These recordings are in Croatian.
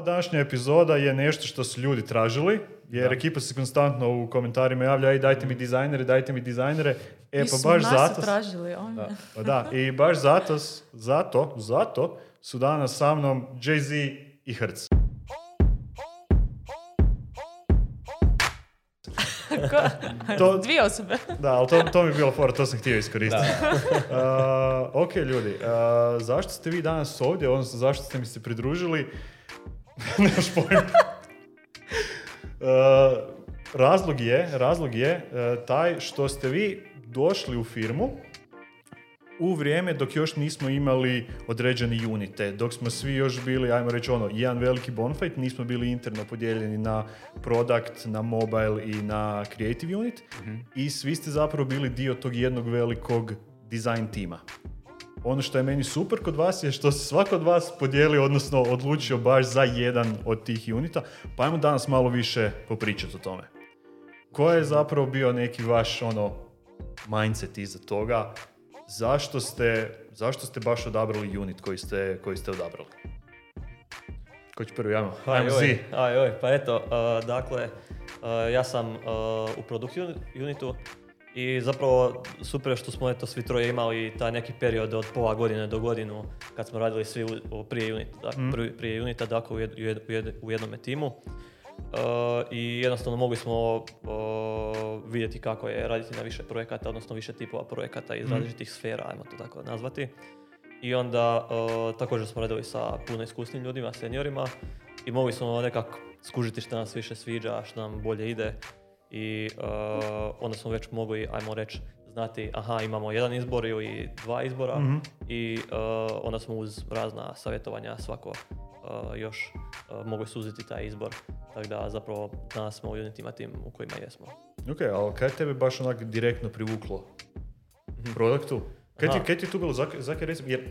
ova današnja epizoda je nešto što su ljudi tražili, jer ekipa se konstantno u komentarima javlja, ej dajte mi dizajnere, dajte mi dizajnere. E pa baš nas zato... tražili, oni. Pa da, i baš zato, zato, zato su danas sa mnom Jay-Z i Hrc. To- Dvije osobe. Da, ali to, to mi je bilo fora, to sam htio iskoristiti. Uh, ok, ljudi, uh, zašto ste vi danas ovdje, odnosno zašto ste mi se pridružili? Nemaš pojma. Uh, razlog je, razlog je uh, taj što ste vi došli u firmu u vrijeme dok još nismo imali određeni unite, dok smo svi još bili, ajmo reći ono, jedan veliki bonfight, nismo bili interno podijeljeni na product, na mobile i na creative unit i svi ste zapravo bili dio tog jednog velikog design tima. Ono što je meni super kod vas je što se svako od vas podijelio, odnosno odlučio baš za jedan od tih unita, pa ajmo danas malo više popričati o tome. Ko je zapravo bio neki vaš ono mindset iza toga? Zašto ste, zašto ste baš odabrali unit koji ste, koji ste odabrali? Ko će prvi, ajmo, Aj, ajmo Zi. aj, oj, pa eto, uh, dakle, uh, ja sam uh, u produkt uni- unitu i zapravo super što smo eto svi troje imali taj neki period od pola godine do godinu kad smo radili svi u, u- prije, unit, Mhm. prvi- prije unita, dakle u, jed, u, jed- u jed- u jednome timu. Uh, I jednostavno mogli smo uh, vidjeti kako je raditi na više projekata, odnosno više tipova projekata iz Mhm. različitih sfera, ajmo to tako nazvati. I onda uh, također smo radili sa puno iskusnim ljudima, seniorima i mogli smo nekako skužiti što nas više sviđa, što nam bolje ide i uh, onda smo već mogli, ajmo reći, znati aha imamo jedan izbor ili dva izbora Mhm. i uh, onda smo uz razna savjetovanja svako uh, još uh, mogli suziti taj izbor. Tako da zapravo danas smo u unitima tim u kojima jesmo. Ok, ali kaj tebe baš onak direktno privuklo produktu? Kaj ti, kaj ti je tu bilo, zak, zakaj recimo, jer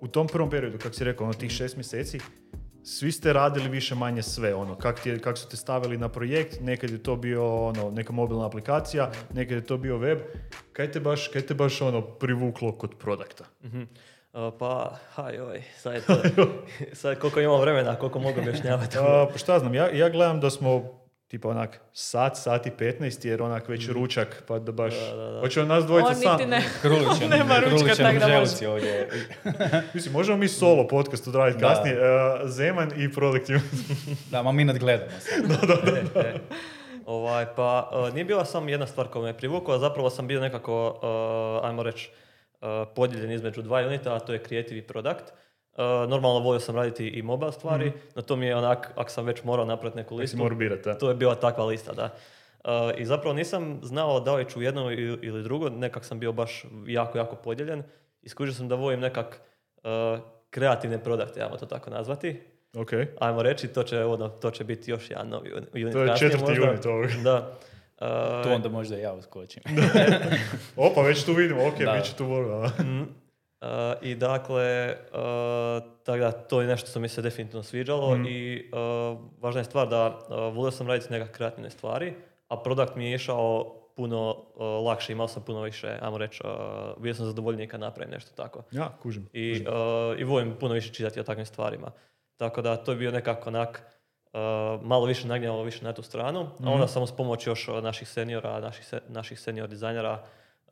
u tom prvom periodu, kako si rekao, ono tih šest mjeseci, svi ste radili više manje sve, ono, kak, ti je- kak su te stavili na projekt, nekad je to bio ono, neka mobilna aplikacija, nekad je to bio web, kaj te baš, kaj te baš ono privuklo kod produkta? Mhm. Uh, pa, haj, oj, sad je to, sad koliko imamo vremena, koliko mogu objašnjavati. Pa šta znam, ja, ja gledam da smo tipa onak sat, sat i 15 jer onak već ručak, pa da baš, Da, da, da. hoće nas dvojica On sam. niti ne. Krulićan, Nema ručka, Krulićan tak da može. ovdje. Mislim, možemo mi solo podcast odraditi Da. kasnije. Uh, Zeman i Product Unit. Da, ma mi nadgledamo sad. E, e. Ovaj, pa uh, nije bila samo jedna stvar koja me privukla, zapravo sam bio nekako, uh, ajmo reći, uh, podijeljen između dva unita, a to je creative i product. Uh, normalno volio sam raditi i mobile stvari, no to mi je onak, ako sam već morao napraviti neku listu, da. to je bila takva lista, da. Uh, I zapravo nisam znao da li ću jedno ili, drugo, nekak sam bio baš jako, jako podijeljen. Iskužio sam da volim nekak uh, kreativne produkte, ajmo to tako nazvati. Ok. Ajmo reći, to će, ono, to će biti još jedan novi uni- unit To je kasnije četvrti možda. unit ovoga. Da. Uh, Tu onda možda i ja uskočim. Opa, već tu vidimo, ok, Da. bit će tu borba. Mm, uh, I dakle, uh, tako da, to je nešto što mi se definitivno sviđalo Mhm. i uh, važna je stvar da uh, volio sam raditi neke kreativne stvari, a produkt mi je išao puno uh, lakše, imao sam puno više, ajmo reći, uh, bio sam zadovoljniji kad napravim nešto tako. Ja, kužim. I, kužim. uh, I volim puno više čitati o takvim stvarima. Tako da to je bio nekako onak uh, malo više nagnjalo više na tu stranu. A onda sam uz pomoć još naših seniora, naših, se- naših senior dizajnera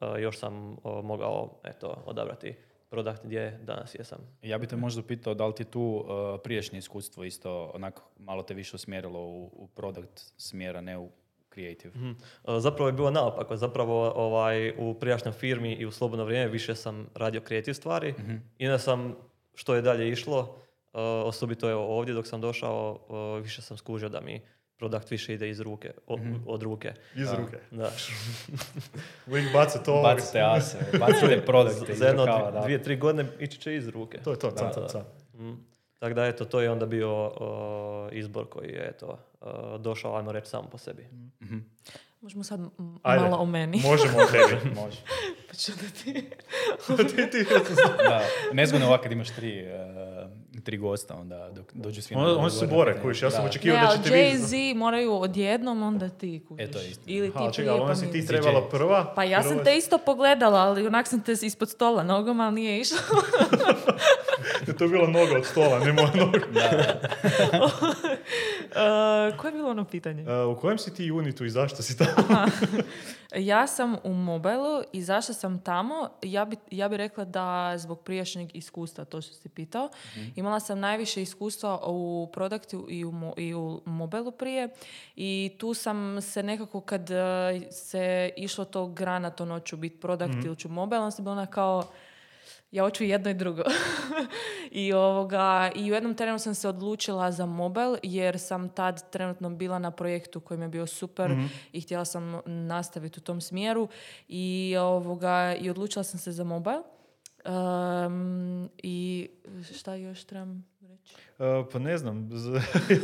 uh, još sam uh, mogao eto, odabrati produkt gdje danas jesam. Ja bi te možda pitao da li ti je tu uh, prijašnje iskustvo isto onako malo te više usmjerilo u, u product smjera, ne u creative. Mhm. Uh, Zapravo je bilo naopako. Zapravo ovaj, u prijašnjoj firmi i u slobodno vrijeme više sam radio kreativ stvari. I onda sam, što je dalje išlo, uh, osobito evo ovdje dok sam došao, uh, više sam skužio da mi produkt više ide iz ruke, o- od ruke. Iz da. ruke. Da. Uvijek bace to. Bacite ase, bacite produkte iz Za jedno rukava, da. dvije, tri godine ići će iz ruke. To je to, Da, da. Mm. Tako da eto, to je onda bio uh, izbor koji je eto, uh, došao, ajmo reći, sam po sebi. Možemo sad m- Ajde. malo o meni. Možemo o tebi. Može. Pa ću da ti... ti, ti, Da, nezgodno ovako kad imaš tri, uh, tri gosta, onda dok dođu svi... na Oni, se bore, kužiš, ja sam Da. očekivao da ali ćete vi... Jay-Z moraju odjednom, onda ti kužiš. E, to je istina. Ili ti čekaj, prije, ali pa ona si ti trebala prva. Pa ja sam te isto pogledala, ali onak sam te ispod stola nogom, ali nije išlo. to je bila noga od stola, ne moja noga. E, koje je bilo ono pitanje? E, u kojem si ti unitu i zašto si tamo? Ja sam u mobilu i zašto sam tamo? Ja bi, ja bi rekla da zbog prijašnjeg iskustva, to što si pitao, imala sam najviše iskustva u produktu i u, mo- i u mobilu prije i tu sam se nekako kad e, se išlo to granat, ono ću biti produkt ili ću mobil, onda sam bila ona kao ja hoću jedno i drugo. I, ovoga, I u jednom trenu sam se odlučila za mobil jer sam tad trenutno bila na projektu koji mi je bio super i htjela sam nastaviti u tom smjeru i, ovoga, i odlučila sam se za mobil. Um, I šta još trebam reći? E, pa ne znam,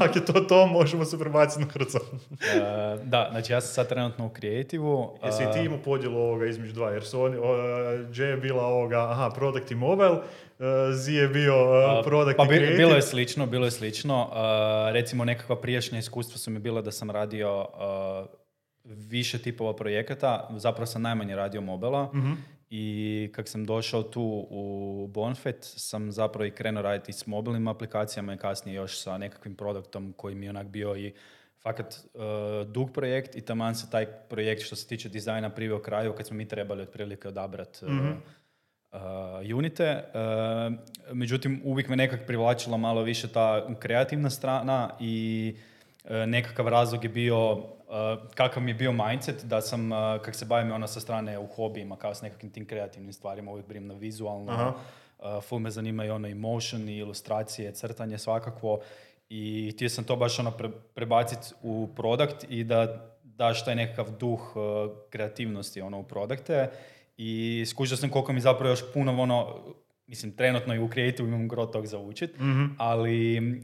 jak je to to, možemo se prebaciti na hrca. E, da, znači ja sam sad trenutno u kreativu. Jesi i ti imao podjelu ovoga između dva, jer su oni, J je bila ovoga, aha, product i mobile, Z je bio product pa i bi- bilo je slično, bilo je slično. Uh, recimo nekakva prijašnja iskustva su mi bila da sam radio uh, više tipova projekata, zapravo sam najmanje radio mobila Mhm. I kak sam došao tu u Bonfet sam zapravo i krenuo raditi s mobilnim aplikacijama i kasnije još sa nekakvim produktom koji mi je onak bio i fakat uh, dug projekt i taman se taj projekt što se tiče dizajna priveo kraju kad smo mi trebali otprilike odabrati uh, uh, unite. Uh, međutim, uvijek me nekak privlačila malo više ta kreativna strana i uh, nekakav razlog je bio kakav mi je bio mindset da sam, uh, kak se bavim ono sa strane u hobijima, kao s nekakvim tim kreativnim stvarima, uvijek brim na vizualno, Aha. uh, full me zanima i ono i motion i ilustracije, crtanje svakako. I htio sam to baš ono pre, prebaciti u produkt i da daš taj nekakav duh uh, kreativnosti ono u produkte. I skužio sam koliko mi zapravo još puno ono, mislim trenutno i u kreativu imam gro tog za učit, ali um,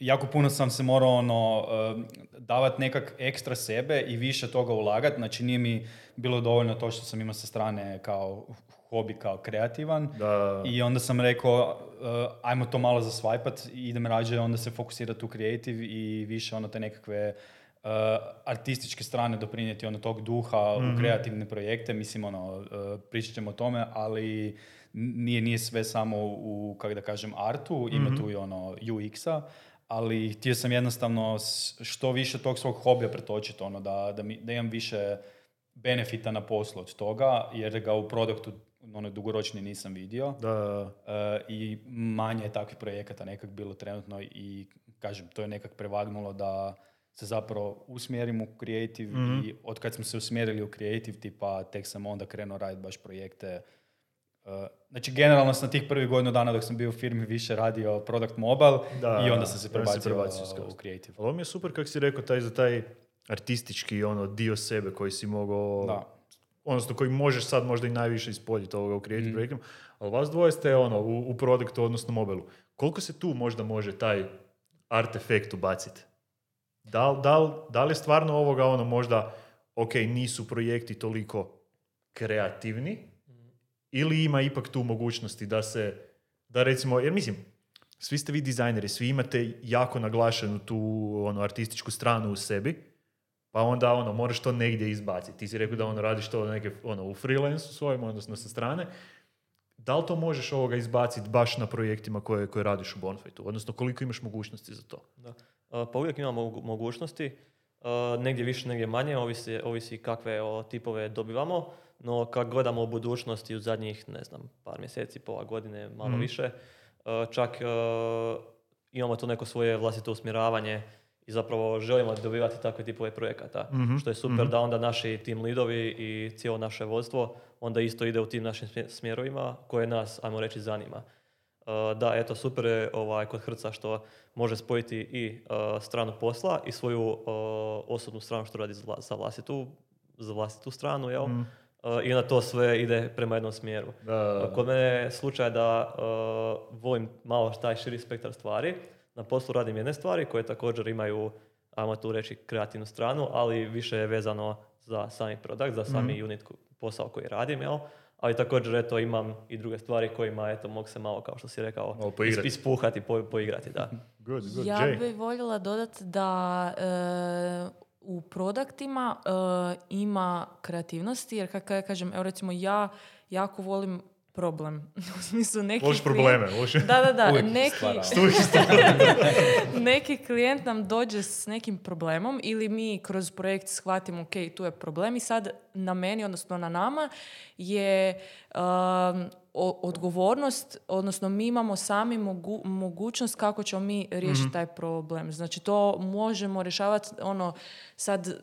jako puno sam se morao ono, um, davat nekak ekstra sebe i više toga ulagat, znači nije mi bilo dovoljno to što sam imao sa strane kao hobi, kao kreativan. Da. I onda sam rekao, uh, ajmo to malo zasvajpat i idem rađe onda se fokusirati u creative i više ono te nekakve uh, artističke strane doprinijeti ono tog duha u kreativne projekte. Mislim, ono, uh, pričat ćemo o tome, ali nije, nije sve samo u, kako da kažem, artu, ima tu i ono UX-a, ali htio sam jednostavno što više tog svog hobija pretočiti, ono, da, da, mi, da imam više benefita na poslu od toga, jer ga u produktu ono, dugoročni nisam vidio. Da, E, I manje je takvih projekata nekak bilo trenutno i kažem, to je nekak prevagnulo da se zapravo usmjerim u creative i od kad smo se usmjerili u creative tipa tek sam onda krenuo raditi baš projekte znači generalno sam tih prvih godinu dana dok sam bio u firmi više radio product mobile Da, i onda sam se onda si prebacio, prebacio skroz. u creative. Ali ovo mi je super kako si rekao taj za taj artistički ono dio sebe koji si mogao, Da. odnosno koji možeš sad možda i najviše ispoljiti ovoga u creative Mhm. projektima, ali vas dvoje ste ono u, u produktu, odnosno mobilu. Koliko se tu možda može taj artefekt ubaciti? Da, da, da li je stvarno ovoga ono možda, ok, nisu projekti toliko kreativni, ili ima ipak tu mogućnosti da se, da recimo, jer mislim, svi ste vi dizajneri, svi imate jako naglašenu tu ono, artističku stranu u sebi, pa onda ono, moraš to negdje izbaciti. Ti si rekao da ono, radiš to neke, ono, u freelancu svojim, odnosno sa strane. Da li to možeš ovoga izbaciti baš na projektima koje, koje radiš u Bonfightu? Odnosno, koliko imaš mogućnosti za to? Da. Uh, Pa uvijek imamo mogu- mogućnosti, Uh, negdje više, negdje manje, ovisi, ovisi kakve tipove dobivamo, no kad gledamo u budućnosti u zadnjih, ne znam, par mjeseci, pola godine, malo Mhm. više, uh, čak uh, imamo tu neko svoje vlastito usmjeravanje i zapravo želimo dobivati takve tipove projekata, Mhm, što je super da onda naši tim lidovi i cijelo naše vodstvo onda isto ide u tim našim smje- smjerovima koje nas, ajmo reći, zanima. Uh, da, eto, super je ovaj, kod Hrca što može spojiti i uh, stranu posla i svoju uh, osobnu stranu što radi za vlastitu, za vlastitu stranu, jel? Mm. Uh, I onda to sve ide prema jednom smjeru. Da, Uh, Kod mene je slučaj da uh, volim malo taj širi spektar stvari. Na poslu radim jedne stvari koje također imaju, ajmo tu reći, kreativnu stranu, ali više je vezano za sami produkt, za sami unit ko- posao koji radim, jel? Ali također, eto, imam i druge stvari kojima, eto, mogu se malo, kao što si rekao, Malo poigrati. is- ispuhati, po, poigrati, da. good, good. Ja Jay? bi voljela dodati da e, u produktima e, ima kreativnosti, jer kako ja kažem, evo recimo ja jako volim problem. U smislu neki Voliš klijent- probleme, voliš... Da, da, da. Uvijek neki, stvaramo. neki klijent nam dođe s nekim problemom ili mi kroz projekt shvatimo ok, tu je problem i sad na meni, odnosno na nama je um, o- odgovornost, odnosno mi imamo sami mogu- mogućnost kako ćemo mi riješiti taj problem. Znači to možemo rješavati ono sad e,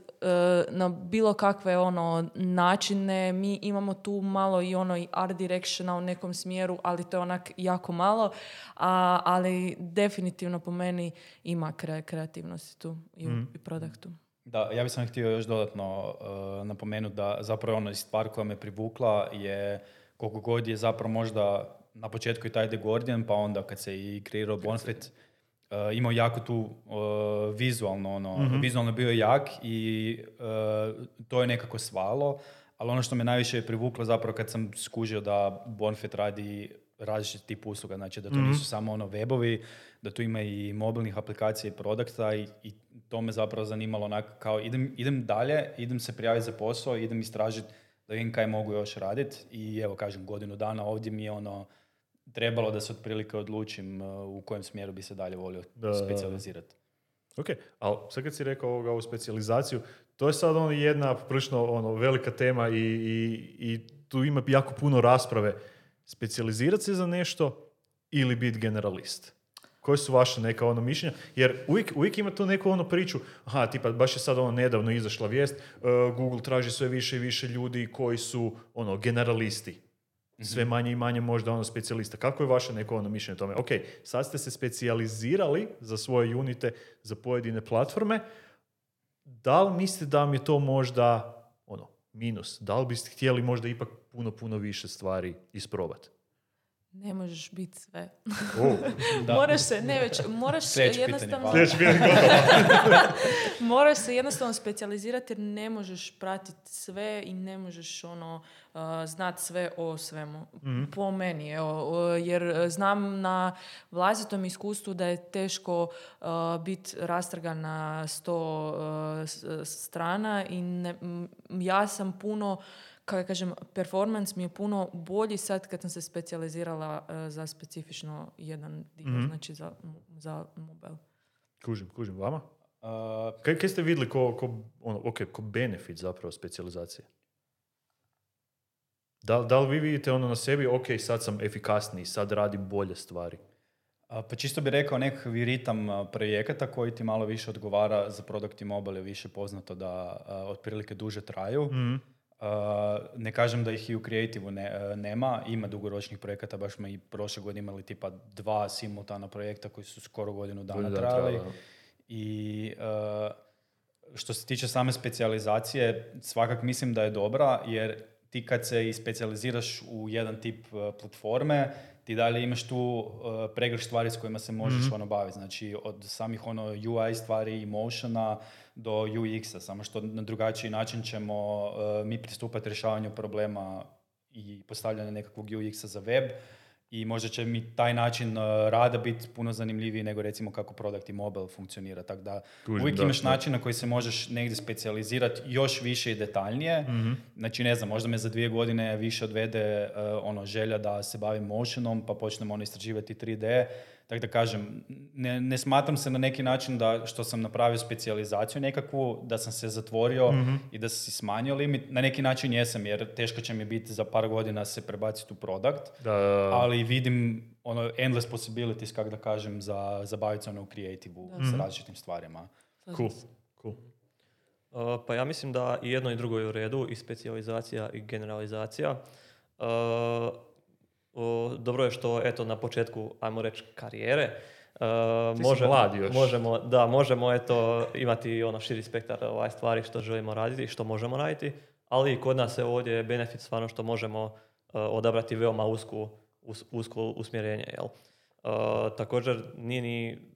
na bilo kakve ono načine, mi imamo tu malo i ono i art directiona u nekom smjeru, ali to je onak jako malo, a, ali definitivno po meni ima kre- kreativnosti tu i u i produktu. Da, ja bih sam htio još dodatno uh, napomenuti da zapravo ono stvar koja me privukla je koliko god je zapravo možda na početku i taj The Guardian, pa onda kad se i kreirao Bonfit, uh, imao jako tu uh, vizualno, ono, vizualno je bio jak i uh, to je nekako svalo, ali ono što me najviše je privuklo zapravo kad sam skužio da Bonfit radi različit tip usluga, znači da to nisu samo ono webovi, da tu ima i mobilnih aplikacija i produkta i, i to me zapravo zanimalo onak kao idem, idem dalje, idem se prijaviti za posao, idem istražiti da vidim kaj mogu još raditi i evo kažem godinu dana ovdje mi je ono trebalo da se otprilike odlučim uh, u kojem smjeru bi se dalje volio specijalizirati. Ok, ali sad kad si rekao ovoga u specijalizaciju, to je sad ono jedna prilično ono, velika tema i, i, i tu ima jako puno rasprave. Specijalizirati se za nešto ili biti generalist? Koje su vaše neka ono mišljenja? Jer uvijek, uvijek ima tu neku ono priču, aha, tipa, baš je sad ono nedavno izašla vijest, uh, Google traži sve više i više ljudi koji su ono generalisti. Sve manje i manje možda ono specijalista. Kako je vaše neko ono mišljenje o tome? Ok, sad ste se specijalizirali za svoje unite, za pojedine platforme. Da li mislite da vam je to možda ono, minus? Da li biste htjeli možda ipak puno, puno više stvari isprobati? Ne možeš biti sve. Oh, Da. Moraš se, ne već, moraš pitanje, jednostavno... hvala. sljedeći pitanje gotovo. Moraš se jednostavno specijalizirati jer ne možeš pratiti sve i ne možeš ono uh, znat sve o svemu. Po meni, evo, uh, jer uh, znam na vlastitom iskustvu da je teško uh, biti rastrgan na sto uh, strana i ne- m, ja sam puno kako kažem, performance mi je puno bolji sad kad sam se specijalizirala uh, za specifično jedan dio, znači za, za mobile. Kužim, kužim. Vama? Uh, Kaj, kaj ste vidjeli ko, ko, ono, ok, ko benefit zapravo specijalizacije? Da, li- da li vi vidite ono na sebi, ok, sad sam efikasniji, sad radim bolje stvari? A, Pa čisto bi rekao nekakvi ritam projekata koji ti malo više odgovara za produkt i mobile više poznato da a, otprilike duže traju. A, ne kažem da ih i u kreativu ne, a, nema, ima dugoročnih projekata, baš smo i prošle godine imali tipa dva simultana projekta koji su skoro godinu dana dana trajali. da. I a, što se tiče same specijalizacije, svakak mislim da je dobra, jer ti kad se i specijaliziraš u jedan tip uh, platforme, ti dalje imaš tu uh, pregršt stvari s kojima se možeš ono baviti. Znači, od samih ono UI stvari i motiona do UX-a, samo što na drugačiji način ćemo uh, mi pristupati rješavanju problema i postavljanju nekakvog UX-a za web i možda će mi taj način uh, rada biti puno zanimljiviji nego recimo kako product i mobile funkcionira. Tako da Kužim, uvijek da, imaš da. način na koji se možeš negdje specijalizirati još više i detaljnije. Znači ne znam, možda me za dvije godine više odvede uh, ono želja da se bavim motionom pa počnem ono istraživati 3D. Tako da kažem, ne, ne smatram se na neki način da što sam napravio specijalizaciju nekakvu, da sam se zatvorio i da sam si smanjio limit. Na neki način jesam jer teško će mi biti za par godina se prebaciti u produkt Da, ali vidim ono endless possibilities, kako da kažem, za, za baviti se ono u kreativu s različitim stvarima. cool, cool. Uh, pa ja mislim da i jedno i drugo je u redu, i specijalizacija i generalizacija. Uh, o, dobro je što, eto, na početku, ajmo reći, karijere, uh, Ti mlad još. možemo, da, možemo, eto, imati ono širi spektar ovaj, stvari što želimo raditi i što možemo raditi, ali i kod nas je ovdje benefit stvarno što možemo uh, odabrati veoma usku, us, usko usmjerenje, jel? Uh, također, nije ni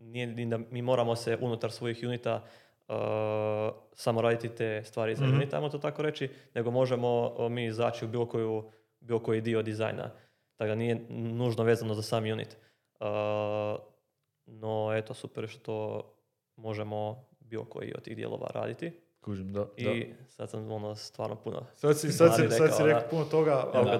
nije ni da mi moramo se unutar svojih unita uh, samo raditi te stvari za Mhm. unit, ajmo to tako reći, nego možemo uh, mi izaći u bilo, koju, bilo koji dio dizajna. Tako da nije nužno vezano za sam unit. Uh, no, eto, super što možemo bilo koji od tih dijelova raditi. Kužim, da. I da. sad sam ono stvarno puno. Sad si, sad si, stvari sad si rekao, rekao puno toga, ali,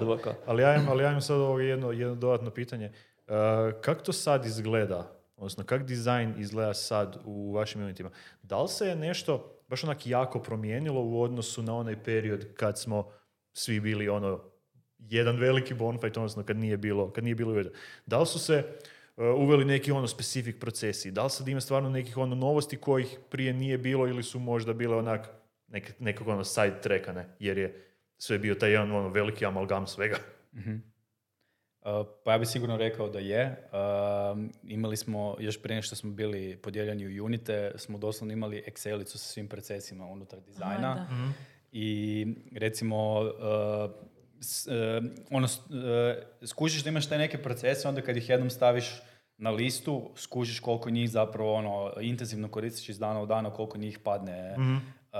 ali, ja imam, ali ja imam sad ovo jedno, jedno dodatno pitanje. Uh, kako to sad izgleda? Odnosno, kak dizajn izgleda sad u vašim unitima? Da li se je nešto baš onak jako promijenilo u odnosu na onaj period kad smo svi bili ono jedan veliki bonfight, odnosno kad nije bilo, kad nije bilo uvjeta. Da li su se uh, uveli neki ono specific procesi? Da li sad ima stvarno nekih ono novosti kojih prije nije bilo ili su možda bile onak nek, nekog ono side tracka, ne? Jer je sve bio taj jedan ono veliki amalgam svega. Uh, pa ja bih sigurno rekao da je. Um, imali smo, još prije nego što smo bili podijeljeni u unite, smo doslovno imali Excelicu sa svim procesima unutar dizajna. da. I recimo, uh, s- uh, ono, uh, skužiš da imaš te neke procese, onda kad ih jednom staviš na listu, skužiš koliko njih zapravo ono, intenzivno koristiš iz dana u dana, koliko njih padne uh,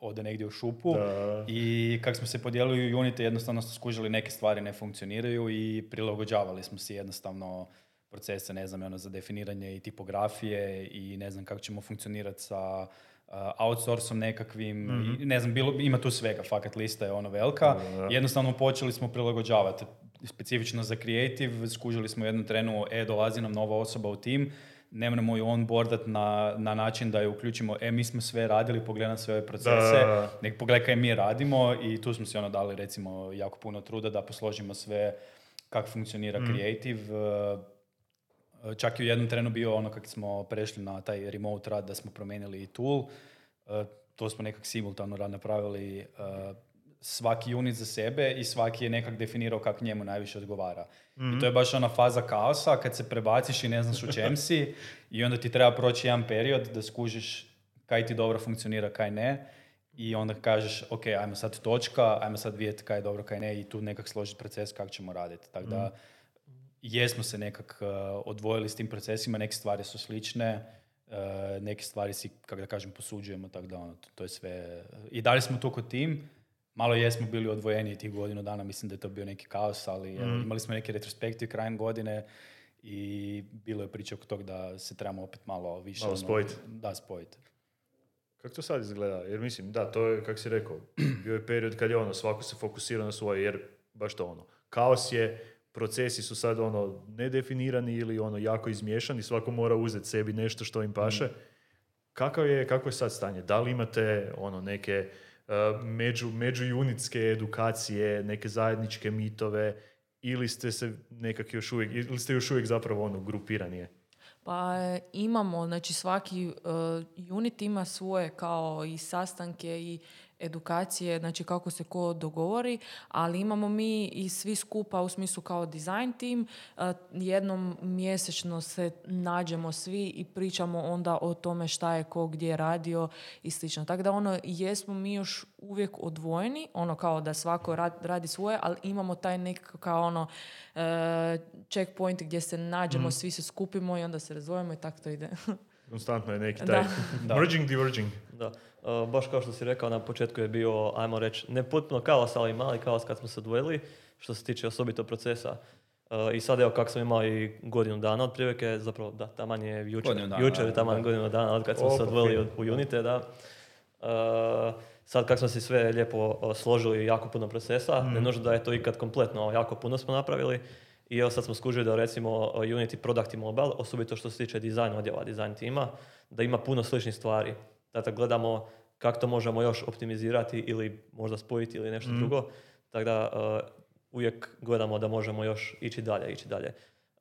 ode negdje u šupu. Da. I kako smo se podijelili u unite, jednostavno smo skužili neke stvari ne funkcioniraju i prilagođavali smo si jednostavno procese, ne znam, ono, za definiranje i tipografije i ne znam kako ćemo funkcionirati sa uh, outsourcom nekakvim, i ne znam, bilo, ima tu svega, fakat lista je ono velika. Jednostavno počeli smo prilagođavati. Specifično za creative, skužili smo u jednom trenu, e, dolazi nam nova osoba u tim, ne moramo ju onboardat na, na način da je uključimo, e, mi smo sve radili, pogledam sve ove procese, Da. nek pogledaj kaj mi radimo i tu smo si ono dali recimo jako puno truda da posložimo sve kako funkcionira creative. Uh, Čak i u jednom trenu bio ono kako smo prešli na taj remote rad da smo promijenili i tool. Uh, To smo nekak simultano rad napravili uh, svaki unit za sebe i svaki je nekak definirao kako njemu najviše odgovara. I to je baš ona faza kaosa kad se prebaciš i ne znaš u čem si i onda ti treba proći jedan period da skužiš kaj ti dobro funkcionira, kaj ne. I onda kažeš, ok, ajmo sad točka, ajmo sad vidjeti kaj je dobro, kaj ne i tu nekak složiti proces kako ćemo raditi. Tako da jesmo se nekak uh, odvojili s tim procesima, neke stvari su slične, uh, neke stvari si, kako da kažem, posuđujemo, tako da ono, to, to je sve. I dalje smo tu kod tim, malo jesmo bili odvojeni tih godinu dana, mislim da je to bio neki kaos, ali evo, imali smo neki retrospektiv krajem godine i bilo je priča oko tog da se trebamo opet malo više... Malo ono, spojiti. Da, spojiti. Kako to sad izgleda? Jer mislim, da, to je, kako si rekao, bio je period kad je ono, svako se fokusira na svoje, jer baš to ono, kaos je, procesi su sad ono nedefinirani ili ono jako izmiješani, svako mora uzeti sebi nešto što im paše. Kakav je, kako je sad stanje? Da li imate ono neke među, međuunitske edukacije, neke zajedničke mitove ili ste se nekak još uvijek, ili ste još uvijek zapravo ono grupiranije? Pa e, imamo, znači svaki uh, unit ima svoje kao i sastanke i edukacije, znači kako se ko dogovori, ali imamo mi i svi skupa u smislu kao design tim, uh, jednom mjesečno se nađemo svi i pričamo onda o tome šta je ko gdje radio i slično. Tako da ono, jesmo mi još uvijek odvojeni, ono kao da svako rad- radi svoje, ali imamo taj nekakav kao ono uh, checkpoint gdje se nađemo, svi se skupimo i onda se razdvojimo i tako to ide. Konstantno je neki taj Da. merging, diverging. Da, Uh, baš kao što si rekao, na početku je bio, ajmo reći, ne potpuno kaos, ali mali kaos kad smo se odvojili, što se tiče osobito procesa. Uh, I sad evo kako sam imao i godinu dana otprilike, zapravo da, taman je jučer, jučer je taman godinu dana od kad smo se odvojili fino. u, Unite, da. Uh, sad kako smo se sve lijepo složili jako puno procesa, ne nužno da je to ikad kompletno, jako puno smo napravili. I evo sad smo skužili da recimo Unity Product i Mobile, osobito što se tiče dizajn odjela, dizajn tima, da ima puno sličnih stvari. Dakle, gledamo kako to možemo još optimizirati ili možda spojiti ili nešto drugo. Tako da uh, uvijek gledamo da možemo još ići dalje, ići dalje.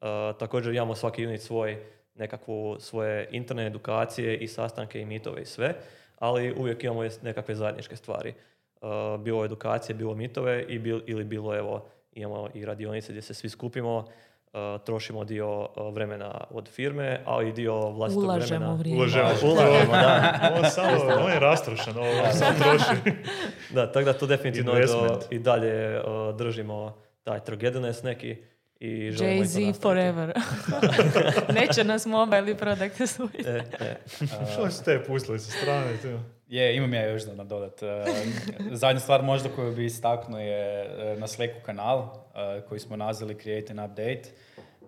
Uh, također imamo svaki unit svoj nekakvu svoje interne edukacije i sastanke i mitove i sve, ali uvijek imamo nekakve zajedničke stvari. Uh, bilo edukacije, bilo mitove i bil, ili bilo evo imamo i radionice gdje se svi skupimo, trošimo dio uh, vremena od firme, ali i dio vlastitog Ulažemo vremena. vrijeme. Ulažemo. Ulažemo, da. On samo, on je rastrošan, ovo sam troši. Da, tako da to definitivno do- i dalje uh, držimo taj togetherness neki i Jay-Z forever. Neće nas mobile i product. E, e. Što ste te pustili sa strane? tu? Je, imam ja još da nadodat. E, Zadnja stvar možda koju bi istaknuo je e, na Slacku kanal e, koji smo nazvali Create and Update.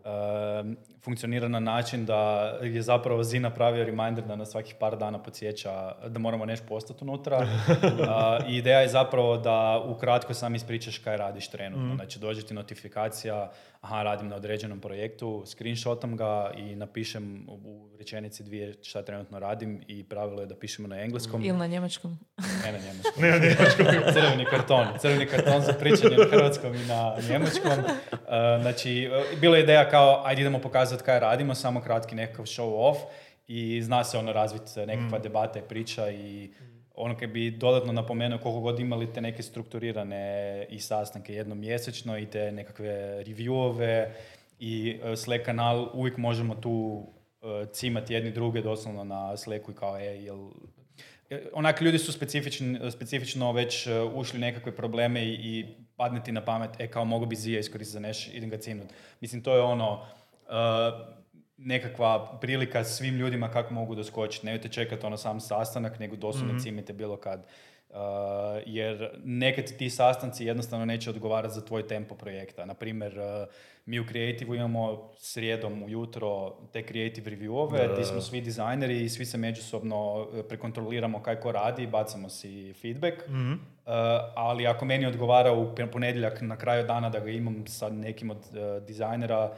um, funkcionira na način da je zapravo Zi napravio reminder da na svakih par dana podsjeća da moramo nešto postati unutra. I ideja je zapravo da ukratko sam ispričaš kaj radiš trenutno. Mm. Znači dođe ti notifikacija, aha, radim na određenom projektu, screenshotam ga i napišem u rečenici dvije šta trenutno radim i pravilo je da pišemo na engleskom. Ili na njemačkom. Ne na njemačkom. ne na njemačkom. crveni karton. Crveni karton za pričanje na hrvatskom i na njemačkom. Uh, znači, bila je ideja kao, ajde idemo pokazati kaj radimo, samo kratki nekakav show off i zna se ono razviti nekakva mm. debata i priča i ono kad bi dodatno napomenuo koliko god imali te neke strukturirane i sastanke jednom mjesečno i te nekakve reviewove i e, Slack kanal, uvijek možemo tu e, cimati jedni druge doslovno na Slacku i kao, e, jel, onak ljudi su specifično, specifično već ušli nekakve probleme i, i padne ti na pamet, e kao mogu bi Zija iskoristiti za neš, idem ga cinut. Mislim, to je ono, nekakva prilika svim ljudima kako mogu doskočiti. Nemojte čekati ono sam sastanak, nego doslovno mm cimite bilo kad. Uh, jer nekad ti sastanci jednostavno neće odgovarati za tvoj tempo projekta. Naprimjer, uh, mi u Creative imamo srijedom ujutro te creative reviewove, gdje smo svi dizajneri i svi se međusobno uh, prekontroliramo kaj ko radi, bacamo si feedback. mm ali ako meni odgovara u ponedjeljak na kraju dana da ga imam sa nekim od dizajnera,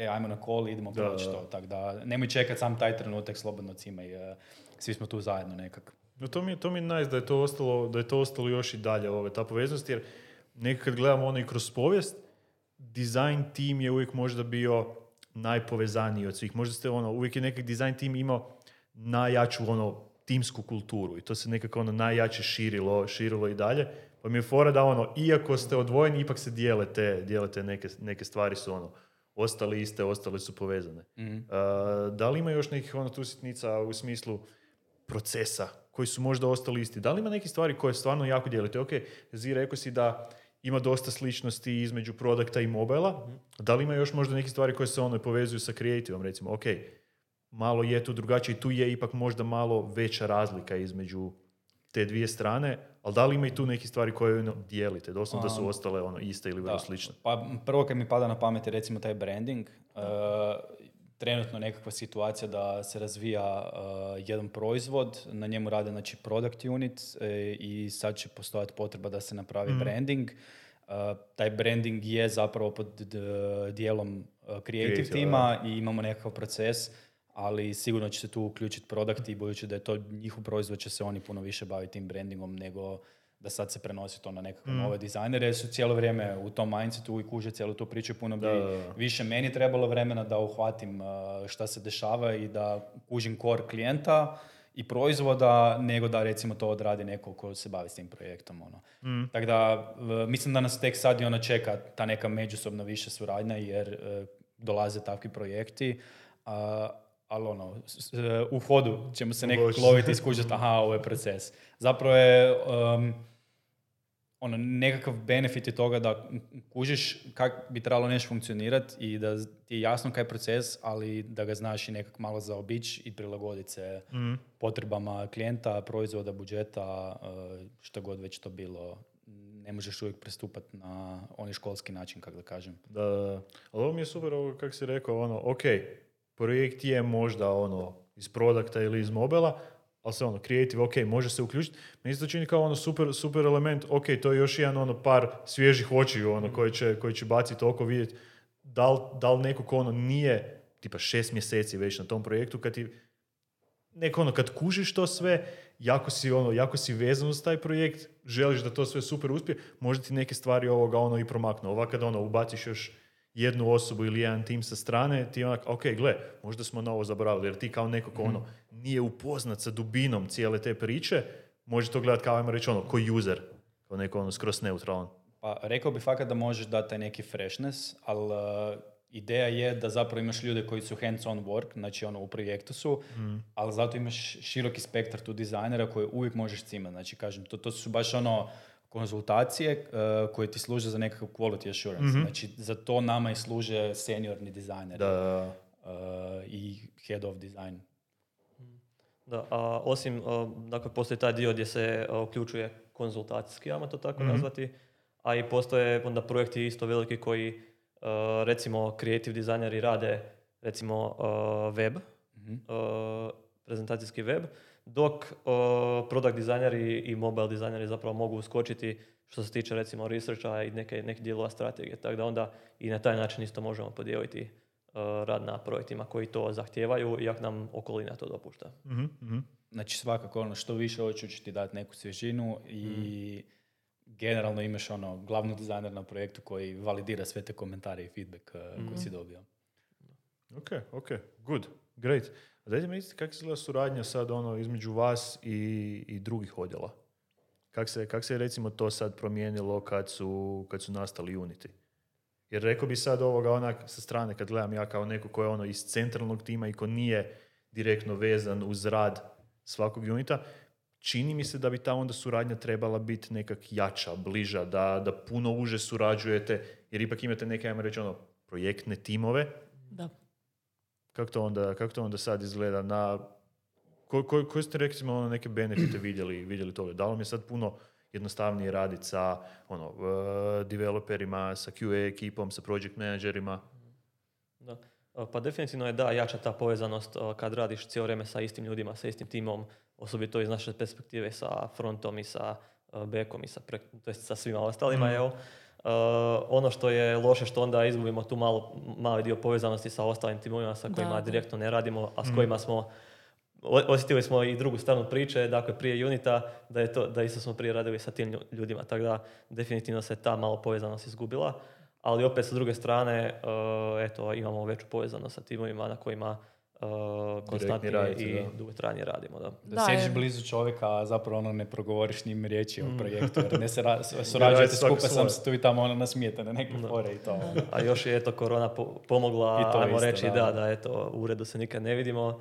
e, ajmo na kol, idemo proći to. Tako da, nemoj čekat sam taj trenutak, slobodno cimaj, uh, svi smo tu zajedno nekak. No, to mi, to mi je nice da je to ostalo, da je to ostalo još i dalje, ove, ta poveznost, jer nekad kad gledamo ono i kroz povijest, design team je uvijek možda bio najpovezaniji od svih. Možda ste ono, uvijek je neki design team imao najjaču ono timsku kulturu i to se nekako ono najjače širilo, širilo i dalje. Pa mi je fora da ono, iako ste odvojeni, ipak se dijelite, dijelite neke, neke stvari su ono, ostali iste, ostale su povezane. mm da li ima još nekih ono tu sitnica u smislu procesa koji su možda ostali isti? Da li ima neke stvari koje stvarno jako dijelite? Ok, Zi, rekao si da ima dosta sličnosti između produkta i mobila. mm Da li ima još možda neke stvari koje se ono povezuju sa kreativom? Recimo, ok, malo je tu drugačije, tu je ipak možda malo veća razlika između te dvije strane, ali da li ima i tu neke stvari koje ono, dijelite, doslovno da su ostale ono, iste ili vrlo slične? Pa prvo kad mi pada na pamet je recimo taj branding. Uh, trenutno nekakva situacija da se razvija uh, jedan proizvod, na njemu rade znači product unit e, i sad će postojati potreba da se napravi mm. branding. Uh, taj branding je zapravo pod dijelom creative, creative tima i imamo nekakav proces ali sigurno će se tu uključiti produkt i budući da je to njihov proizvod će se oni puno više baviti tim brandingom nego da sad se prenosi to na nekakve mm. nove dizajnere, jer su cijelo vrijeme u tom mindsetu i kuže cijelu tu priču, puno bi više meni trebalo vremena da uhvatim uh, šta se dešava i da kužim core klijenta i proizvoda, nego da recimo to odradi neko ko se bavi s tim projektom. Ono. Mm. Tako da, mislim da nas tek sad i ona čeka ta neka međusobno više suradnja, jer uh, dolaze takvi projekti, ali ono, u hodu ćemo se nekako loviti i skužiti, aha, ovo je proces. Zapravo je um, ono, nekakav benefit je toga da kužiš kako bi trebalo nešto funkcionirati i da ti je jasno kaj je proces, ali da ga znaš i nekako malo zaobići i prilagoditi se mm. potrebama klijenta, proizvoda, budžeta, uh, što god već to bilo. Ne možeš uvijek pristupati na onaj školski način, kako da kažem. Da, ali ovo mi je super ovo kako si rekao, ono, ok, projekt je možda ono iz produkta ili iz mobila, ali se ono, creative, ok, može se uključiti. Meni se to čini kao ono super, super element, ok, to je još jedan ono par svježih očiju ono, koji će, koji će baciti oko vidjeti da li, da li neko ko ono nije tipa šest mjeseci već na tom projektu, kad ti neko ono, kad kužiš to sve, jako si, ono, jako si vezan uz taj projekt, želiš da to sve super uspije, možda ti neke stvari ovoga ono i promaknu. Ovak kad ono, ubaciš još jednu osobu ili jedan tim sa strane, ti onak, ok, gle, možda smo na ovo zaboravili, jer ti kao neko ko ono, mhm. nije upoznat sa dubinom cijele te priče, može to gledati kao, ajmo reći, ono, ko user, kao neko ono, skroz neutralan. Pa rekao bi fakat da možeš dati taj neki freshness, ali uh, ideja je da zapravo imaš ljude koji su hands-on work, znači ono u projektu su, mm. ali zato imaš široki spektar tu dizajnera koje uvijek možeš cimati. Znači, kažem, to, to su baš ono, konzultacije uh, koje ti služe za nekakav quality assurance. mm Znači, za to nama i služe seniorni dizajner da. Uh, i head of design. Da, a osim, uh, dakle, postoji taj dio gdje se uključuje konzultacijski, ajmo to tako mm nazvati, a i postoje onda projekti isto veliki koji recimo creative dizajneri rade recimo uh, web, Mhm. uh, prezentacijski web, dok uh, product dizajneri i mobile dizajneri zapravo mogu uskočiti što se tiče recimo researcha i neke, nekih dijelova strategije. Tako da onda i na taj način isto možemo podijeliti uh, rad na projektima koji to zahtijevaju, iako nam okolina to dopušta. Mhm, mhm. Znači svakako ono što više hoće učiti dati neku svježinu i generalno imaš ono glavnog dizajnera na projektu koji validira sve te komentare i feedback uh, koji si dobio. Ok, ok, good, great. A dajte mi recite kako se izgleda suradnja sad ono između vas i, i drugih odjela? Kako se, kak se recimo to sad promijenilo kad su, kad su nastali Unity? Jer rekao bi sad ovoga onak sa strane kad gledam ja kao neko ko je ono iz centralnog tima i ko nije direktno vezan uz rad svakog unita, čini mi se da bi ta onda suradnja trebala biti nekak jača, bliža, da, da puno uže surađujete, jer ipak imate neke, ajmo reći, ono, projektne timove, Da. Kako to onda, kako to onda sad izgleda na... Ko, ko, koje ste recimo ono, neke benefite vidjeli, vidjeli toga? Da li vam je sad puno jednostavnije raditi sa ono, uh, developerima, sa QA ekipom, sa project managerima? Da. Uh, Pa definitivno je da, jača ta povezanost uh, kad radiš cijelo vrijeme sa istim ljudima, sa istim timom, osobito iz naše perspektive sa frontom i sa uh, backom i sa, pre, to jest sa svima ostalima. Mhm. Evo. Uh, ono što je loše što onda izgubimo tu malo, mali dio povezanosti sa ostalim timovima sa Da, kojima da. direktno ne radimo, a s Mhm. kojima smo osjetili smo i drugu stranu priče, dakle prije Unita, da, je to, da isto smo prije radili sa tim lju- ljudima, tako da definitivno se ta malo povezanost izgubila, ali opet sa druge strane, uh, eto, imamo veću povezanost sa timovima na kojima uh, konstantnije radite, i da. dugotrajnije radimo. Da. Da, Da, sjediš jer- blizu čovjeka, a zapravo ono ne progovoriš njim riječi Mm. o projektu, jer ne se ra- surađujete skupa, sam se tu i tamo ono nasmijete na neke fore i to. ono. A još je eto korona po- pomogla, I to ajmo isto, reći da. da. da, eto, u uredu se nikad ne vidimo,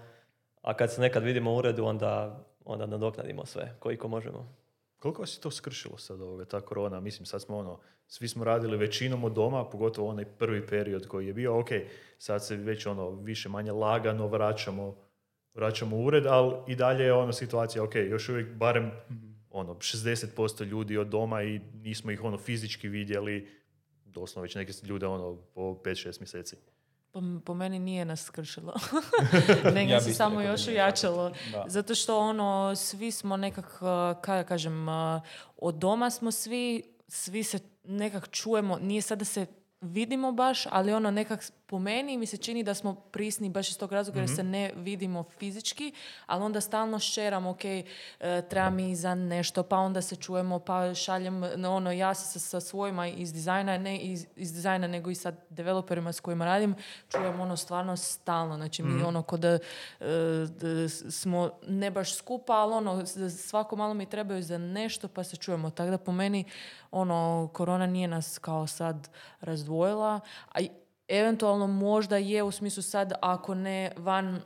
a kad se nekad vidimo u uredu, onda, onda nadoknadimo sve, koliko možemo. Koliko vas je to skršilo sad ovoga, ta korona? Mislim, sad smo ono, svi smo radili većinom od doma, pogotovo onaj prvi period koji je bio, ok, sad se već ono više manje lagano vraćamo, vraćamo u ured, ali i dalje je ono situacija, ok, još uvijek barem ono, 60% ljudi od doma i nismo ih ono fizički vidjeli, doslovno već neke ljude ono po 5-6 mjeseci. Po, po meni nije nas skršilo. Nego Ja se samo još ujačalo. Zato što ono, svi smo nekak, kaj ja kažem, uh, od doma smo svi, svi se nekak čujemo, nije sad da se vidimo baš, ali ono nekak po meni mi se čini da smo prisni baš iz tog razloga jer se ne vidimo fizički, ali onda stalno šeramo, ok, e, treba mi za nešto, pa onda se čujemo, pa šaljem, no, ono, ja se sa, sa svojima iz dizajna, ne iz, iz dizajna, nego i sa developerima s kojima radim, čujem ono stvarno stalno, znači mi ono kod da, e, d- smo ne baš skupa, ali ono, svako malo mi trebaju za nešto, pa se čujemo, tako da po meni, ono, korona nije nas kao sad razdvojila, a eventualno možda je u smislu sad ako ne van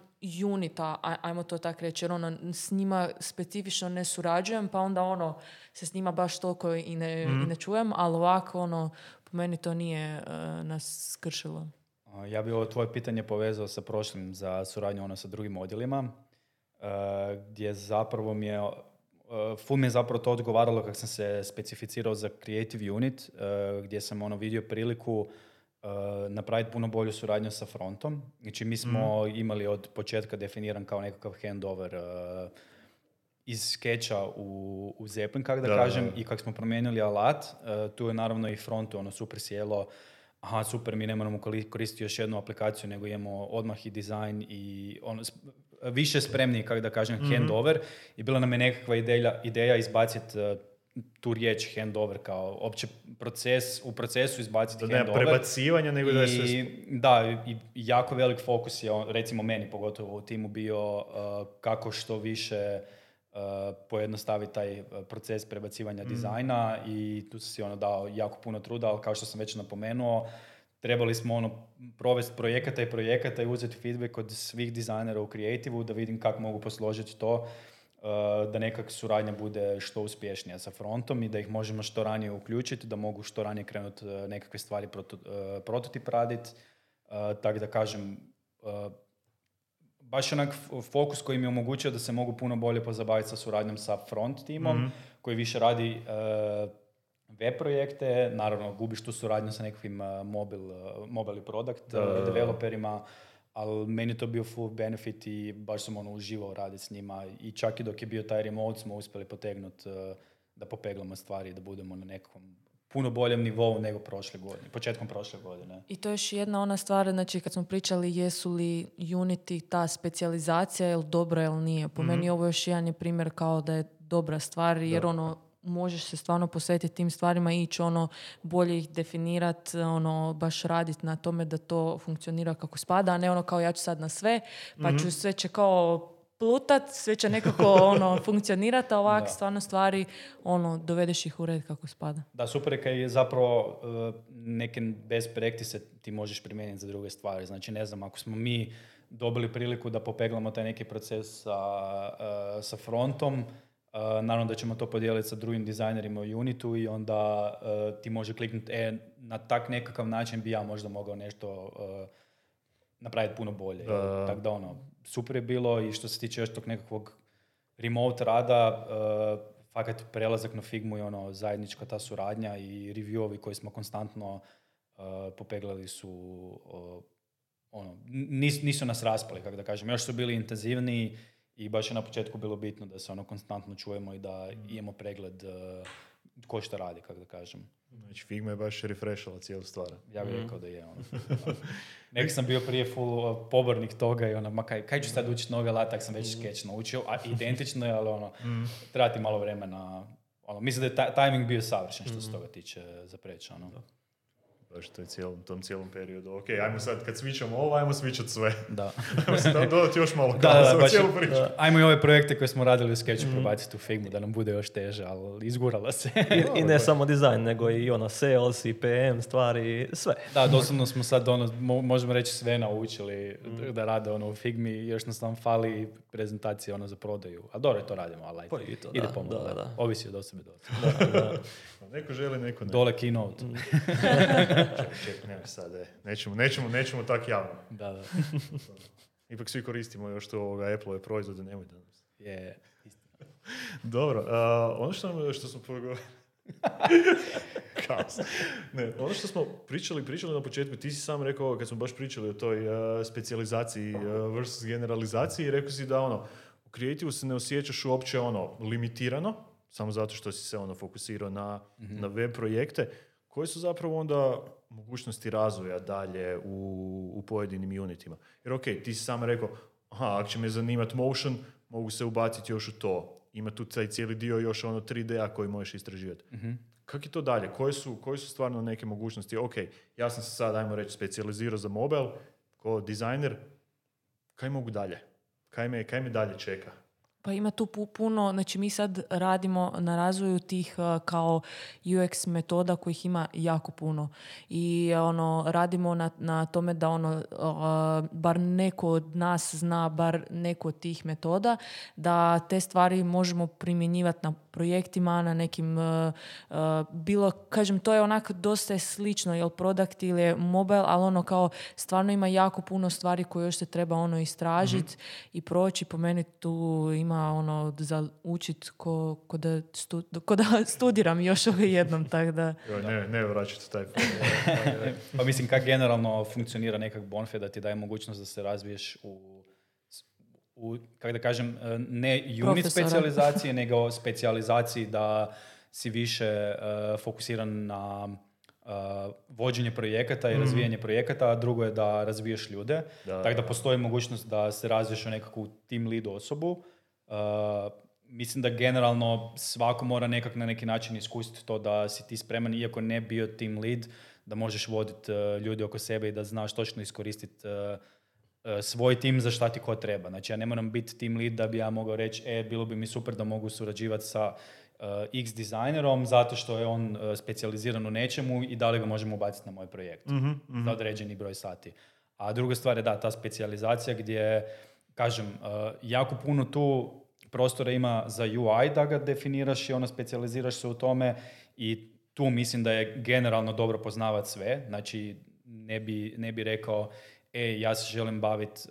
unita, aj- ajmo to tako reći, jer ono, s njima specifično ne surađujem, pa onda ono, se s njima baš toliko i ne, i ne čujem, ali ovako, ono, po meni to nije e, nas skršilo. A, Ja bi ovo tvoje pitanje povezao sa prošlim za suradnju ono sa drugim odjelima, e, gdje zapravo mi je, e, ful mi je zapravo to odgovaralo kako sam se specificirao za Creative Unit, gdje sam ono vidio priliku napraviti puno bolju suradnju sa frontom. Znači mi smo imali od početka definiran kao nekakav handover e, iz skeča u, u Zeppelin, kako da, Da, kažem, da. i kako smo promijenili alat, e, tu je naravno i frontu ono super sjelo, aha, super, mi ne moramo koristiti još jednu aplikaciju, nego imamo odmah i dizajn i ono, više spremni, kako da kažem, handover. I bila nam je nekakva ideja, ideja izbaciti e, tu riječ handover kao opće proces, u procesu izbaciti Da handover. prebacivanja, nego da je sve... Da, i jako velik fokus je, on- recimo meni pogotovo u timu bio uh, kako što više uh, pojednostaviti taj uh, proces prebacivanja dizajna i tu si ono dao jako puno truda, ali kao što sam već napomenuo, trebali smo ono provesti projekata i projekata i uzeti feedback od svih dizajnera u kreativu da vidim kako mogu posložiti to da nekak suradnja bude što uspješnija sa frontom i da ih možemo što ranije uključiti, da mogu što ranije krenuti uh, nekakve stvari proto, uh, prototip raditi. tako da kažem, baš onak fokus koji mi je omogućio da se mogu puno bolje pozabaviti sa suradnjom sa front timom, koji više radi web projekte, naravno gubiš tu suradnju sa nekakvim mobil, mobile product Da, developerima, ali meni je to bio full benefit i baš sam ono uživao raditi s njima i čak i dok je bio taj remote smo uspjeli potegnuti da popeglamo stvari da budemo na nekom puno boljem nivou nego prošle godine, početkom prošle godine. I to je još jedna ona stvar, znači kad smo pričali jesu li Unity ta specijalizacija, jel dobra jel nije. Po meni ovo još jedan je primjer kao da je dobra stvar, jer ono možeš se stvarno posvetiti tim stvarima i ići ono bolje ih definirat, ono baš raditi na tome da to funkcionira kako spada, a ne ono kao ja ću sad na sve, pa ću sve će kao plutat, sve će nekako ono funkcionirati, a ovak Da. stvarno stvari ono dovedeš ih u red kako spada. Da, super je kad je zapravo uh, neke best practice ti možeš primijeniti za druge stvari. Znači, ne znam, ako smo mi dobili priliku da popeglamo taj neki proces sa, uh, sa frontom, uh, naravno da ćemo to podijeliti sa drugim dizajnerima u Unitu i onda uh, ti može kliknuti, e, na tak nekakav način bi ja možda mogao nešto uh, napraviti puno bolje. Tako da ono, super je bilo i što se tiče još tog nekakvog remote rada, uh, fakat prelazak na Figmu i ono zajednička ta suradnja i reviewovi koji smo konstantno uh, popeglali su uh, ono, nis, nisu nas raspali, kako da kažem, još su bili intenzivniji i baš je na početku bilo bitno da se ono konstantno čujemo i da imamo pregled uh, ko šta radi, kako da kažem. Znači, Figma je baš refreshala cijelu stvar. Ja bih rekao da je ono. Nek sam bio prije full uh, pobornik toga i ono, ma kaj, kaj ću sad učiti novi alat, tak sam već sketch naučio, a identično je, ali ono, treba ti malo vremena. Ono, mislim da je ta- timing bio savršen što se toga tiče za preći, ono. Baš to je cijelom, tom cijelom periodu. Ok, ajmo sad, kad svičamo ovo, ajmo svičat sve. Da. ajmo dodati još malo Da, da, baš, cijelu priču. da. Ajmo i ove projekte koje smo radili u Sketchu prebaciti u Figmu da nam bude još teže, ali izgurala se. I, I ne samo dizajn, nego i ono sales i PM stvari, sve. da, doslovno smo sad ono, mo- možemo reći sve naučili da rade ono u Figmi, još nas tam fali prezentacije ono za prodaju. A dobro to radimo, ali Pa i to, ide da, pomalo, da, da. da. Ovisi od osobe do osobe. Neko želi, neko ne. Dole keynote. Ček, ček, ne, sad, e. Nećemo, nećemo, nećemo tak javno. Da, da. Ipak svi koristimo još to ovoga Apple-ove proizvode, nemoj da nas. Je, Dobro, a, ono što, što smo pogovorili... Kaos. Ne, ono što smo pričali, pričali na početku, ti si sam rekao, kad smo baš pričali o toj uh, specijalizaciji uh, versus generalizaciji, rekao si da ono, u kreativu se ne osjećaš uopće ono, limitirano, samo zato što si se ono fokusirao na, na web projekte, koje su zapravo onda mogućnosti razvoja dalje u, u pojedinim unitima. Jer ok, ti si sam rekao, aha, ako će me zanimati motion, mogu se ubaciti još u to. Ima tu taj cijeli dio još ono 3D-a koji možeš istraživati. Kako je to dalje? Koje su, koje su stvarno neke mogućnosti? Ok, ja sam se sad, ajmo reći, specijalizirao za mobil, kao dizajner, kaj mogu dalje? Kaj me, kaj me dalje čeka? Pa ima tu pu- puno, znači mi sad radimo na razvoju tih uh, kao UX metoda kojih ima jako puno. I ono radimo na, na tome da ono uh, bar neko od nas zna bar neko od tih metoda da te stvari možemo primjenjivati na projektima, na nekim uh, uh, bilo, kažem, to je onako dosta je slično, jel product ili je mobile, ali ono kao stvarno ima jako puno stvari koje još se treba ono istražiti i proći. Po meni tu ima ono za učit ko, ko, da, stu, ko da studiram još jednom, tako da... Joj, ne, ne vraćati taj Pa mislim, kako generalno funkcionira nekak bonfe da ti daje mogućnost da se razviješ u, u kako da kažem, e, ne unit specijalizacije, nego specijalizaciji da si više e, fokusiran na e, vođenje projekata i razvijanje projekata, a drugo je da razviješ ljude. Da. Tako da postoji mogućnost da se razviješ u nekakvu team lead osobu. E, mislim da generalno svako mora nekak na neki način iskusiti to da si ti spreman, iako ne bio team lead, da možeš voditi ljudi oko sebe i da znaš točno iskoristiti svoj tim za šta ti ko treba. Znači ja ne moram biti team lead da bi ja mogao reći e, bilo bi mi super da mogu surađivati sa e, X dizajnerom zato što je on e, specijaliziran u nečemu i da li ga možemo ubaciti na moj projekt za određeni broj sati. A druga stvar je da, ta specijalizacija gdje, kažem, e, jako puno tu prostora ima za UI da ga definiraš i ono specijaliziraš se u tome i tu mislim da je generalno dobro poznavati sve. Znači, ne bi, ne bi rekao, e, ja se želim baviti,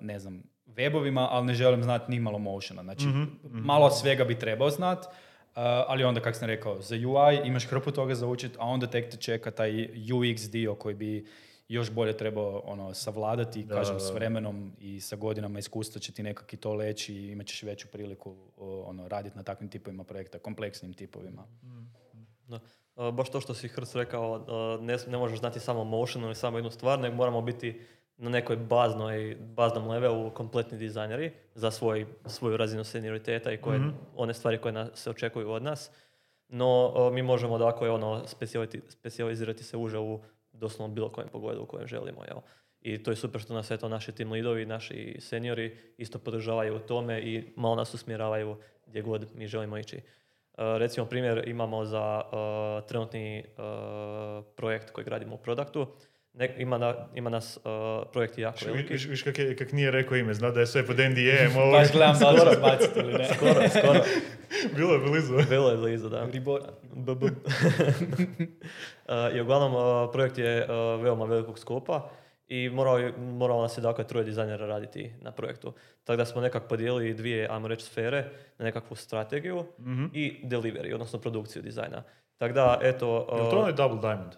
ne znam, webovima, ali ne želim znati ni malo motiona. Znači, malo svega bi trebao znati, ali onda, kako sam rekao, za UI imaš hrpu toga za učit, a onda tek te čeka taj UX dio koji bi još bolje trebao ono, savladati, Da, kažem, da, s da. vremenom i sa godinama iskustva će ti nekak i to leći i imat ćeš veću priliku ono, raditi na takvim tipovima projekta, kompleksnim tipovima. Da. E, Baš to što si Hrst rekao, e, ne, ne možeš znati samo motion ili samo jednu stvar, nego moramo biti na nekoj baznoj, baznom levelu kompletni dizajneri za svoj, svoju razinu senioriteta i koje, one stvari koje nas, se očekuju od nas. No, e, mi možemo dakle ono, specijalizirati, se uže u doslovno bilo kojem pogledu u kojem želimo. Jel? I to je super što nas eto naši tim lidovi, naši seniori isto podržavaju u tome i malo nas usmjeravaju gdje god mi želimo ići. Uh, recimo primjer imamo za uh, trenutni uh, projekt koji gradimo u produktu. Ne- ima, na- ima nas uh, projekt je jako Viš, veliki. viš, viš kak, je, kak nije rekao ime, zna da je sve pod NDA-em, ovo Baš gledam da li baciti ili ne. Skoro, skoro. bilo je blizu. Bilo je blizu, da. Ribor. BB. Uh, I uglavnom, uh, projekt je uh, veoma velikog skopa i morao, je- moralo nas je dakle troje dizajnera raditi na projektu. Tako da smo nekak podijelili dvije, ajmo reći, sfere na nekakvu strategiju i delivery, odnosno produkciju dizajna. Tako da, eto... Je li to uh, onaj Double Diamond?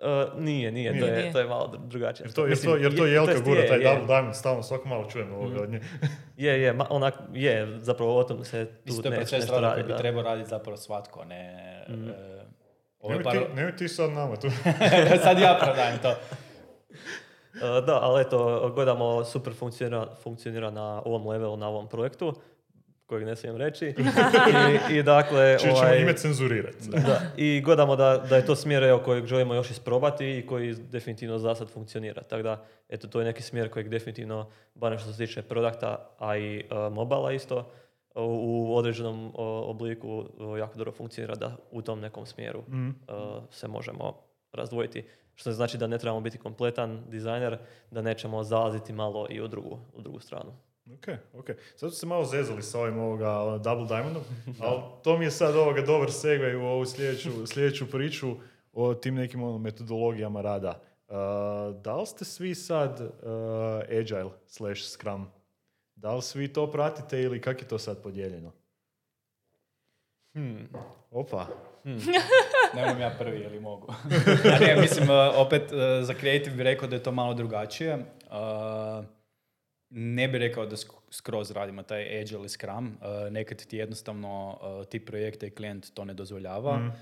Uh, nije, nije, to, Nije. je, to je malo dru- drugačije. Jer to, jer Mislim, to, jer to je- Jelka gura, je, taj je. Double Diamond, stalno svako malo čujem ovoga od nje. Je, je, ma, onak, je, zapravo o tom se tu Mislim, to je ne- proces nešto rada radi. koji bi trebao raditi zapravo svatko, ne... e, ovo je Nemoj par- ti, nemoj ti sad nama tu. Sad ja prodajem to. Uh, da, ali eto, gledamo super funkcionira, funkcionira na ovom levelu, na ovom projektu, kojeg ne smijem reći. I, i dakle, Čije ćemo ovaj, ime cenzurirati. da, i gledamo da, da je to smjer evo, kojeg želimo još isprobati i koji definitivno za sad funkcionira. Tako da, eto, to je neki smjer kojeg definitivno, barem što se tiče produkta, a i uh, mobila isto, u, određenom obliku jako dobro funkcionira da u tom nekom smjeru uh, se možemo razdvojiti. Što ne znači da ne trebamo biti kompletan dizajner, da nećemo zalaziti malo i u drugu, u drugu stranu. Ok, ok. Sad su se malo zezali sa ovim ovoga ono, Double Diamondom, ali to mi je sad ovoga dobar segway u ovu sljedeću, sljedeću priču o tim nekim ono, metodologijama rada. Uh, da li ste svi sad uh, agile slash scrum? Da li svi to pratite ili kak je to sad podijeljeno? Hmm. Opa. Nemam ja prvi, ili mogu? A ne, mislim, uh, opet uh, za creative bi rekao da je to malo drugačije. Ne bi rekao da sk- skroz radimo taj agile i scrum. Uh, nekad ti jednostavno uh, ti projekte i klijent to ne dozvoljava. Mhm. Uh,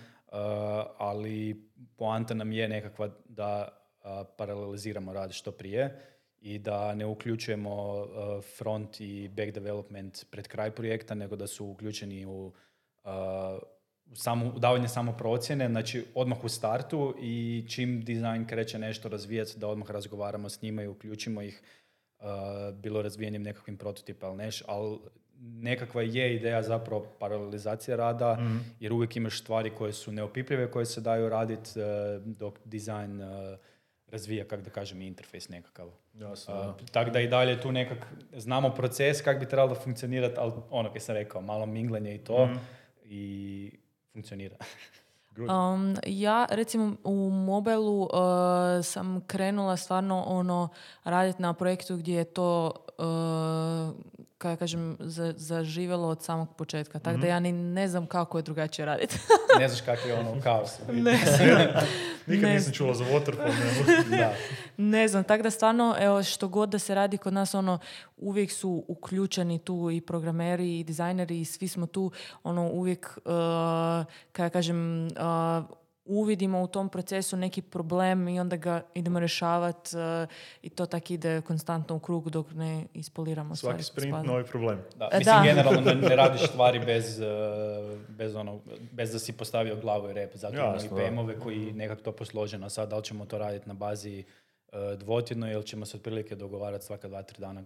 ali poanta nam je nekakva da uh, paraleliziramo rad što prije i da ne uključujemo uh, front i back development pred kraj projekta, nego da su uključeni u uh, samo, davanje samo procjene, znači odmah u startu i čim dizajn kreće nešto razvijati, da odmah razgovaramo s njima i uključimo ih, bilo razvijenim nekakvim prototipa ili neš, ali nekakva je ideja zapravo paralelizacija rada, jer uvijek imaš stvari koje su neopipljive, koje se daju raditi, dok dizajn uh, razvija, kako da kažem, interfejs nekakav. Jasno, Uh, tako da i dalje tu nekak znamo proces kako bi trebalo funkcionirati, ali ono kaj sam rekao, malo minglanje i to i funkcionira. Um, ja recimo u mobilu uh, sam krenula stvarno ono raditi na projektu gdje je to uh, kako ja kažem za, zaživjelo od samog početka. Tako da ja ni ne znam kako je drugačije raditi. ne znaš kakav je ono kaos. Nikad Ne nisam čula za waterfall. Ne. da. ne znam, tako da stvarno evo što god da se radi kod nas ono uvijek su uključeni tu i programeri i dizajneri i svi smo tu ono uvijek uh, kako ja kažem uh, uvidimo u tom procesu neki problem i onda ga idemo rješavati i to tak ide konstantno u krug dok ne ispoliramo Svaki stvari. sprint spada. novi problem. Da, E, mislim, da. generalno ne, ne radiš stvari bez, uh, bez, ono, bez da si postavio glavu i rep. Zato imamo i koji nekako to posloženo. A sad, da li ćemo to raditi na bazi uh, dvotjedno ili ćemo se otprilike dogovarati svaka dva, tri dana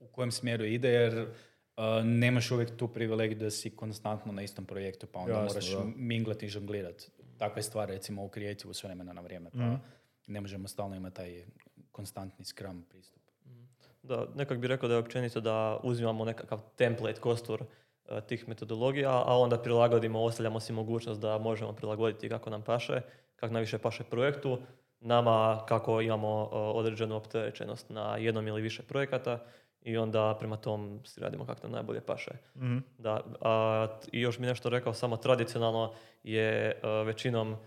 u kojem smjeru ide, jer uh, nemaš uvijek tu privilegiju da si konstantno na istom projektu, pa onda Jasno, moraš da. minglati i žonglirati. Takve stvari, recimo, u kreativu s vremena na vrijeme, pa Mhm. ne možemo stalno imati taj konstantni scrum pristup. Da, nekak bi rekao da je općenito da uzimamo nekakav template, kostur e, tih metodologija, a onda prilagodimo, ostavljamo si mogućnost da možemo prilagoditi kako nam paše, kako najviše paše projektu, nama kako imamo uh, određenu opterećenost na jednom ili više projekata i onda prema tom si radimo kako nam najbolje paše. Mhm. Da, a, I još mi nešto rekao, samo tradicionalno je uh, većinom uh,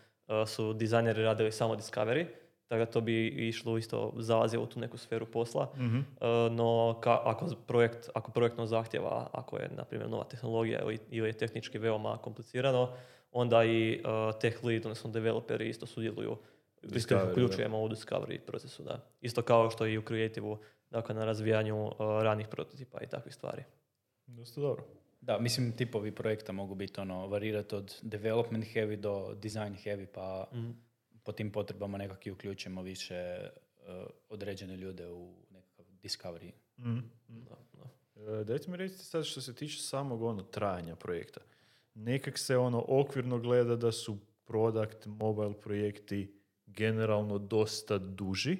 su dizajneri radili samo Discovery, tako da to bi išlo isto zalazilo u tu neku sferu posla. Mhm. Uh, no ka, ako projekt, ako projektno zahtjeva, ako je na primjer nova tehnologija ili, ili je tehnički veoma komplicirano, onda i tech lead, odnosno developeri isto sudjeluju, isto Discovery, uključujemo u discovery procesu, da. Isto kao što i u creative dakle na razvijanju uh, ranih prototipa i takvih stvari. Dosta dobro. Da, mislim tipovi projekta mogu biti ono, varirati od development heavy do design heavy, pa po tim potrebama nekak i uključimo više eh, određene ljude u nekakav discovery. Mhm. Da, da. E, Dajte mi recite sad što se tiče samog ono trajanja projekta. Nekak se ono okvirno gleda da su product, mobile projekti generalno dosta duži,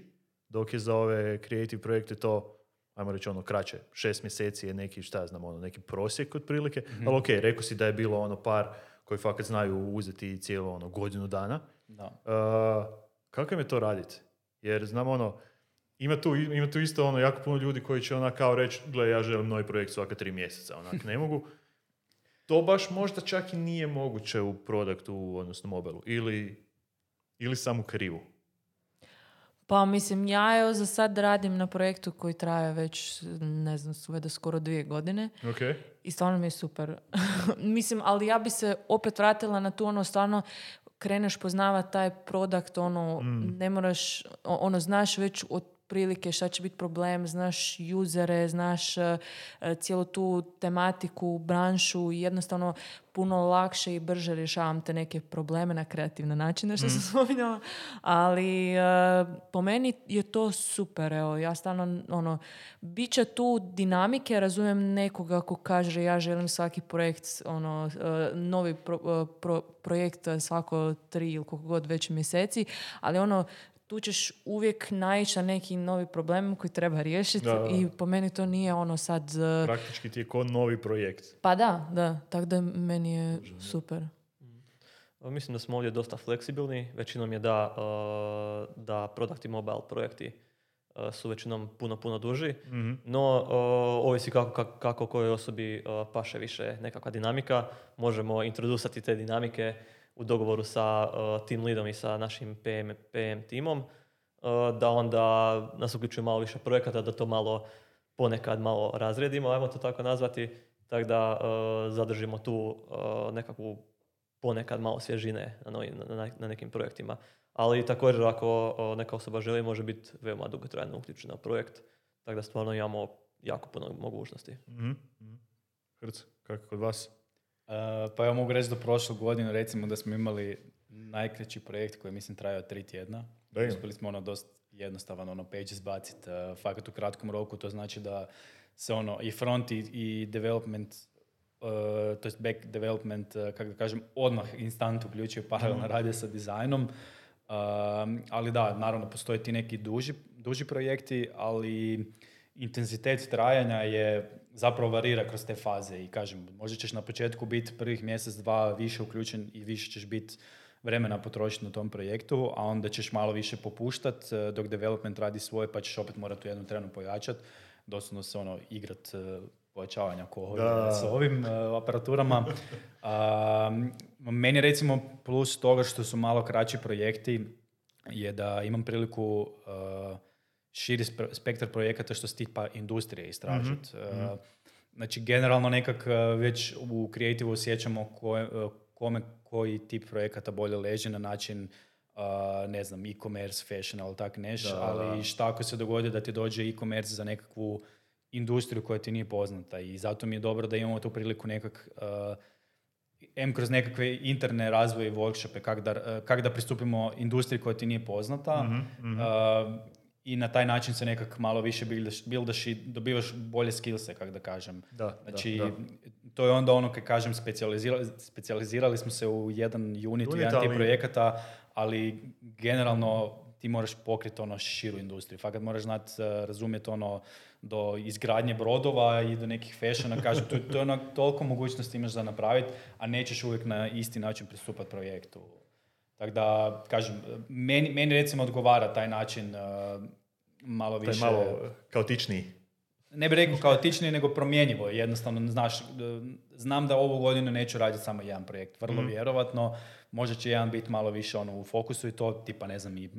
dok je za ove creative projekte to, ajmo reći ono kraće, šest mjeseci je neki, šta ja znam, ono, neki prosjek otprilike, ali ok, rekao si da je bilo ono par koji fakat znaju uzeti cijelo ono godinu dana. Da. Uh, kako im je to raditi? Jer znam ono, ima tu, ima tu isto ono jako puno ljudi koji će onak kao reći, gle ja želim novi projekt svaka tri mjeseca, onak ne mogu. To baš možda čak i nije moguće u produktu, odnosno mobilu. Ili, ili samo krivu. Pa mislim, ja evo za sad radim na projektu koji traje već, ne znam, sve do skoro dvije godine. Ok. I stvarno mi je super. Mislim, ali ja bi se opet vratila na tu ono stvarno kreneš poznavati taj produkt, ono, ne moraš, ono, znaš već otprilike šta će biti problem, znaš usere, znaš e, e, cijelu tu tematiku, branšu i jednostavno puno lakše i brže rješavam te neke probleme na kreativne načine, što sam spominjala. Ali e, po meni je to super, evo, ja stvarno, ono, bit će tu dinamike, razumijem nekoga ko kaže ja želim svaki projekt, ono, novi pro- pro- projekt svako tri ili koliko god već mjeseci, ali ono, tu ćeš uvijek naići na neki novi problem koji treba riješiti Da, da, da. i po meni to nije ono sad... e, Praktički ti je ko novi projekt. Pa da, da, tako da meni je super. Uh, Mislim da smo ovdje dosta fleksibilni. Većinom je da, uh, da product i mobile projekti uh, su većinom puno, puno duži. Mhm. No, uh, ovisi kako, kako, kako kojoj osobi uh, paše više nekakva dinamika. Možemo introdusati te dinamike u dogovoru sa uh, team leadom i sa našim PM, PM timom, uh, da onda nas uključuje malo više projekata, da to malo ponekad malo razredimo, ajmo to tako nazvati, tako da uh, zadržimo tu nekakvu ponekad malo svježine na, novi- na, na- nekim projektima. Ali također ako neka osoba želi, može biti veoma dugotrajno uključena u projekt, tako da stvarno imamo jako puno mogućnosti. Mhm. Mhm. Hrc, kako kod vas? Uh, pa ja mogu reći do prošlu godinu recimo da smo imali najkraći projekt koji mislim trajao tri tjedna. Damn. Uspjeli smo ono dosta jednostavan ono page izbaciti uh, fakat u kratkom roku. To znači da se ono i front i, i development uh, to jest back development, uh, kako da kažem, odmah instant uključio paralelno rade sa dizajnom. Ali da, naravno postoje ti neki duži, duži projekti, ali intenzitet trajanja je zapravo varira kroz te faze i kažem, možda ćeš na početku biti prvih mjesec, dva više uključen i više ćeš biti vremena potrošiti na tom projektu, a onda ćeš malo više popuštat eh, dok development radi svoje pa ćeš opet morati u jednom trenu pojačat, doslovno se ono igrat eh, pojačavanja ko ovdje sa ovim eh, aparaturama. A, meni recimo plus toga što su malo kraći projekti je da imam priliku eh, širi spe- spektar projekata što se tipa industrije istražiti. Znači, generalno nekak eh, već u kreativu osjećamo koje, eh, kome koji tip projekata bolje leži na način eh, ne znam, e-commerce, fashion, ali tak neš, Da, ali da. šta ako se dogodi da ti dođe e-commerce za nekakvu industriju koja ti nije poznata i zato mi je dobro da imamo tu priliku nekak eh, em kroz nekakve interne razvoje i workshope, kak da, eh, kak da pristupimo industriji koja ti nije poznata Mhm, eh, i na taj način se nekak malo više buildaš, buildaš i dobivaš bolje skillse, kak da kažem. Da, Znači, da, da. to je onda ono, kad kažem, specijalizirali, specijalizirali smo se u jedan unit, Unit, u jedan tip ali- projekata, ali generalno ti moraš pokriti ono širu industriju. Fakat moraš znati, razumjeti ono do izgradnje brodova i do nekih fashiona, kažem, to, to je ono, toliko mogućnosti imaš za napraviti, a nećeš uvijek na isti način pristupati projektu. Tako da, kažem, meni, meni recimo odgovara taj način uh, malo Taj više... malo kaotičniji. Ne bih rekao kaotičnije, nego promjenjivo. je. Jednostavno, znaš, e, znam da ovu godinu neću raditi samo jedan projekt. Vrlo Mhm. vjerovatno. Možda će jedan biti malo više ono u fokusu i to, tipa, ne znam, i uh,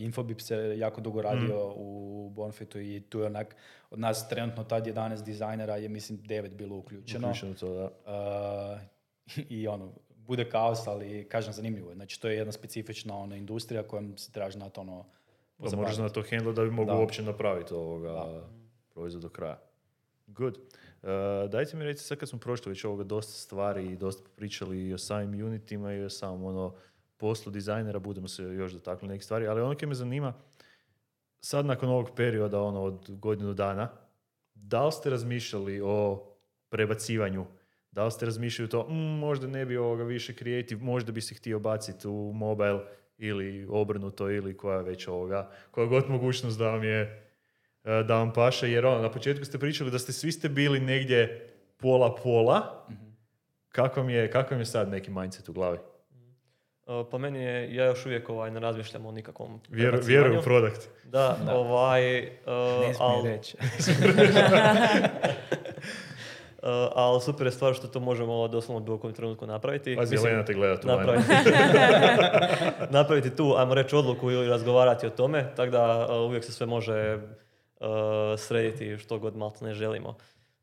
Infobip se jako dugo radio Mhm. u Bonfitu i tu je onak, od nas trenutno tad 11 dizajnera je, mislim, 9 bilo uključeno. Uključeno to, da. Uh, I ono, bude kaos, ali kažem zanimljivo. je. Znači, to je jedna specifična ono, industrija kojom se trebaš znati ono, Da moraš na to handle da bi mogu Da. uopće napraviti ovoga proizvod do kraja. Good. Uh, dajte mi recite, sad kad smo prošli već ovoga dosta stvari i dosta pričali i o samim unitima i o samom ono, poslu dizajnera, budemo se još dotakli nekih stvari, ali ono koje me zanima, sad nakon ovog perioda, ono od godinu dana, da li ste razmišljali o prebacivanju? Da li ste razmišljali to, "Mm, možda ne bi ovoga više creative, možda bi se htio baciti u mobile ili obrnuto ili koja već ovoga, koja god mogućnost da vam je e, da vam paše, jer ono, na početku ste pričali da ste svi ste bili negdje pola pola. Kako vam je, kako vam je sad neki mindset u glavi? Uh, pa meni je, ja još uvijek ovaj, ne razmišljam o nikakvom Vjeru, u produkt. Da, ovaj... uh, Ne smije al- reći. Uh, ali super je stvar što to možemo doslovno u bilo kojem trenutku napraviti. Pazi, Mislim, Jelena te gleda tu. napraviti, napraviti tu, ajmo reći, odluku ili razgovarati o tome, tako da uh, uvijek se sve može uh, srediti što god malo ne želimo.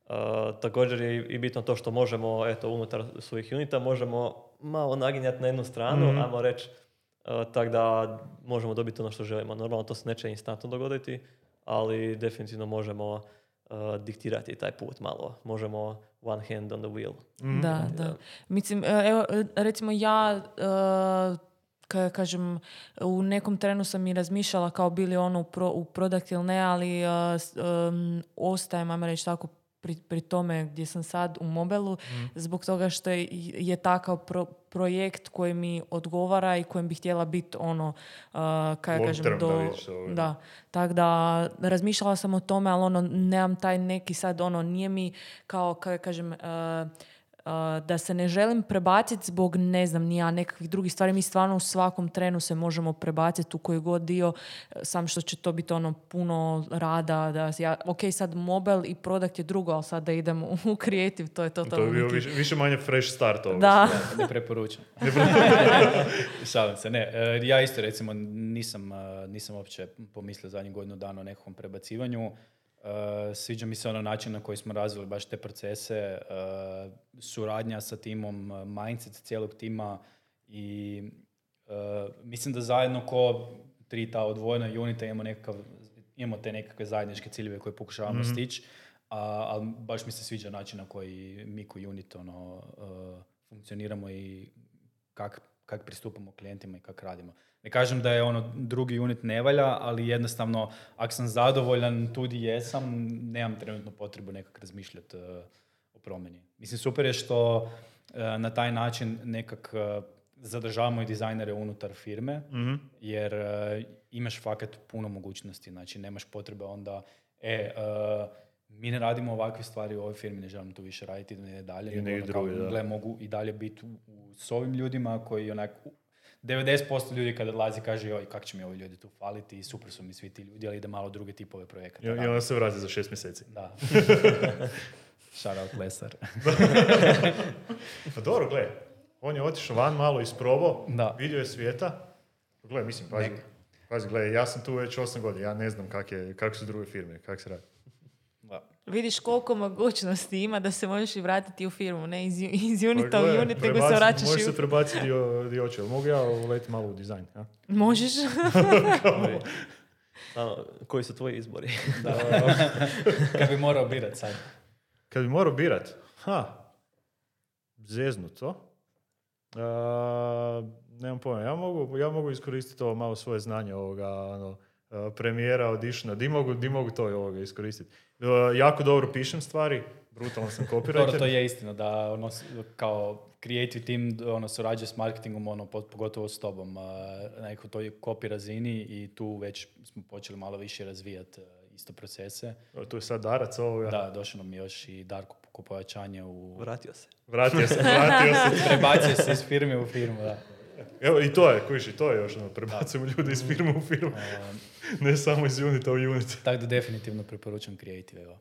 Uh, također je i- bitno to što možemo, eto, unutar svojih unita možemo malo naginjati na jednu stranu, Mhm. ajmo reći, uh, tako da možemo dobiti ono što želimo. Normalno to se neće instantno dogoditi, ali definitivno možemo uh, diktirati taj put malo. Možemo one hand on the wheel. Mhm. Da, da. Mislim, e, evo, recimo ja, e, ka- kažem, u nekom trenu sam i razmišljala kao bili ono u, pro, u product ili ne, ali em, ostajem, ajmo reći tako, pri, pri tome gdje sam sad u mobilu, zbog toga što je, je takav pro- projekt koji mi odgovara i kojem bi htjela biti ono, uh, kaj kažem, da do... da, tako da razmišljala sam o tome, ali ono, nemam taj neki sad, ono, nije mi kao, kaj kažem, uh, da se ne želim prebaciti zbog, ne znam, ni ja nekakvih drugih stvari. Mi stvarno u svakom trenu se možemo prebaciti u koji god dio, e, sam što će to biti ono puno rada. Da, ja, ok, sad mobile i product je drugo, ali sad da idem u, creative, to je To totalno je bio više, više manje fresh start ovoga. Da. ne preporučam. Šalim se, ne. e, Ja isto recimo nisam, e, nisam uopće pomislio zadnjih godinu dana o nekakvom prebacivanju. E, Sviđa mi se ono način na koji smo razvili baš te procese, e, suradnja sa timom, e, mindset cijelog tima i mislim da zajedno ko tri ta odvojena unita imamo nekakav imamo te nekakve zajedničke ciljeve koje pokušavamo stići, a, ali baš mi se sviđa način na koji mi ko unit ono, funkcioniramo i kak, kak pristupamo klijentima i kak radimo. Ne kažem da je ono drugi unit ne valja, ali jednostavno ako sam zadovoljan tu di jesam, nemam trenutno potrebu nekak razmišljati e, o promjeni. Mislim, super je što e, na taj način nekak e, zadržavamo i dizajnere unutar firme, Mhm. jer imaš fakat puno mogućnosti, znači nemaš potrebe onda, e, mi ne radimo ovakve stvari u ovoj firmi, ne želim tu više raditi, negdje dalje, I nego negdje ono kao, da. gle, mogu i dalje biti s ovim ljudima koji onak, 90% ljudi kad odlazi kaže, joj, kak će mi ovi ljudi tu faliti i super su mi svi ti ljudi, ali ide malo druge tipove projekata. I, I onda se vrati za šest mjeseci. Da. Shout out Lesar. Pa dobro, gle, on je otišao van malo isprobao, Da. vidio je svijeta. Gle, mislim, pazi, pazi, gle, ja sam tu već 8 godina, ja ne znam kak je, kako su druge firme, kak se radi. Vidiš koliko mogućnosti ima da se možeš i vratiti u firmu, ne iz, iz unita Pa u gle, unit, nego se vraćaš Možeš i u... se prebaciti dio, dio ali mogu ja uleti malo u dizajn, ja? Možeš. Ano, koji su tvoji izbori? da. kad bi morao birat sad. Kad bi morao birat, ha, zeznuto. A, nemam pojma, ja mogu, ja mogu iskoristiti ovo malo svoje znanje ovoga, ono, a, premijera, auditiona, di mogu, di mogu to ovoga iskoristiti. A, jako dobro pišem stvari, brutalan sam Dobro, copywriter. to je istina da ono, kao creative team ono, surađuje s marketingom, ono, po- pogotovo s tobom, uh, na nekoj toj copy razini i tu već smo počeli malo više razvijati isto procese. Tu je sad Darac ovoga. Da, došlo nam je još i Darko ko pojačanje u... Vratio se. Vratio se, vratio se. Prebacio se iz firme u firmu, da. Evo i to je, kojiš, i to je još, ono, prebacujemo ljude iz firme u firmu. ne samo iz unita u unit. Tako da definitivno preporučam Creative, evo.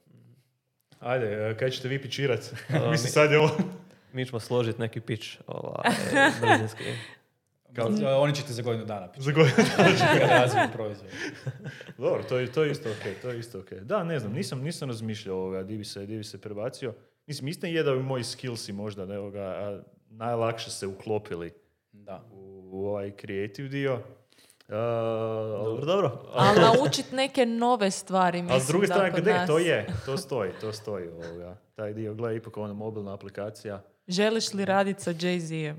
Ajde, e, kaj ćete vi pičirat? Mislim, mi- sad je ovo... Mi ćemo složiti neki pitch ovaj, brzinski. Kao, Oni će te za godinu dana pići. za godinu. Razviju proizvod. Dobro, to je, to je isto ok, to je isto ok. Da, ne znam, nisam, nisam razmišljao ovoga, di bi se, di bi se prebacio. Mislim, istina je da bi moji skillsi možda ne, ovoga, a, najlakše se uklopili Da. u, u ovaj creative dio. A, Dobro, dobro. Ali naučit neke nove stvari, mislim Ali s druge strane, gdje nas. to je, to stoji, to stoji ovoga. Taj dio, gledaj, ipak ona mobilna aplikacija. Želiš li raditi sa Jay-Z-em?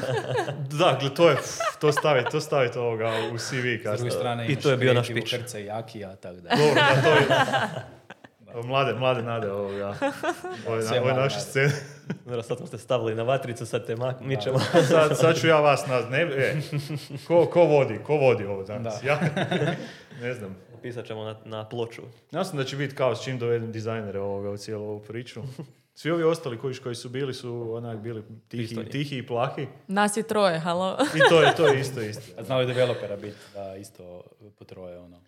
Da, gle, to je, to staviti, to staviti ovoga u CV S druge kasnije. strane I imaš to je bio naš Creative pitch. Hrca i Akija, tako da. Dobro, da, to je... Mlade, mlade nade ovoga. Ove, Sve ove naše scene. Dobro, sad smo ste stavili na vatricu, sad te mak- mičemo. Sad, sad ću ja vas naz... Ne, e, ko, ko vodi, ko vodi ovo danas? Da. Ja? ne znam. Pisat ćemo na, na ploču. Ja sam da će biti kao s čim dovedem dizajnere ovoga u cijelu ovu priču. Svi ovi ostali koji, koji su bili su onak bili tihi, tihi i plahi. Nas je troje, halo. I to je, to je isto isto. A znao je developera biti, da isto potroje ono.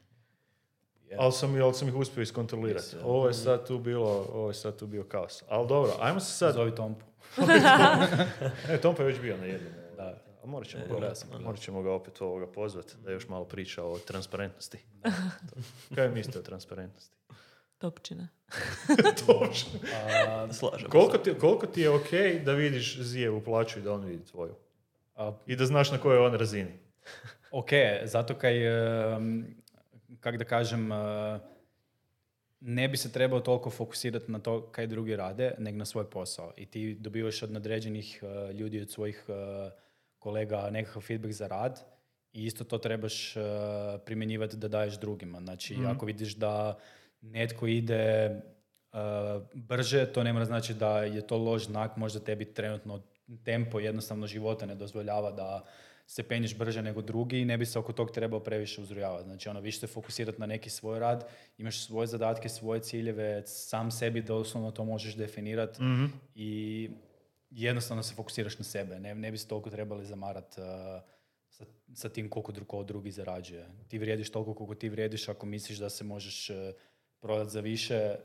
Ali sam, ali sam ih uspio iskontrolirati. Ovo je sad tu bilo, ovo je sad tu bio kaos. Ali dobro, ajmo se sad... Zovi Tompu. Ne, Tompa je već bio na jednom. Da. A morat ćemo, E, ga, morat ćemo ga opet ovoga pozvati da još malo priča o transparentnosti. Kaj mislite o transparentnosti? Topčina. Točno. A, Koliko ti, koliko ti je ok da vidiš Zijevu plaću i da on vidi tvoju? a, I da znaš na kojoj je on razini? ok, zato kaj, em, kak da kažem, e, ne bi se trebao toliko fokusirati na to kaj drugi rade, nego na svoj posao. I ti dobivaš od nadređenih e, ljudi, od svojih e, kolega nekakav feedback za rad i isto to trebaš primjenjivati da daješ drugima. Znači, ako vidiš da netko ide brže, to ne mora znači da je to loš znak, možda tebi trenutno tempo jednostavno života ne dozvoljava da se penješ brže nego drugi i ne bi se oko tog trebao previše uzrujavati. Znači, ono, više se fokusirati na neki svoj rad, imaš svoje zadatke, svoje ciljeve, sam sebi doslovno to možeš definirati i jednostavno se fokusiraš na sebe. Ne, ne bi se toliko trebali zamarati sa, sa tim koliko drugo drugi zarađuje. Ti vrijediš toliko koliko ti vrijediš, ako misliš da se možeš uh, prodat za više, eh,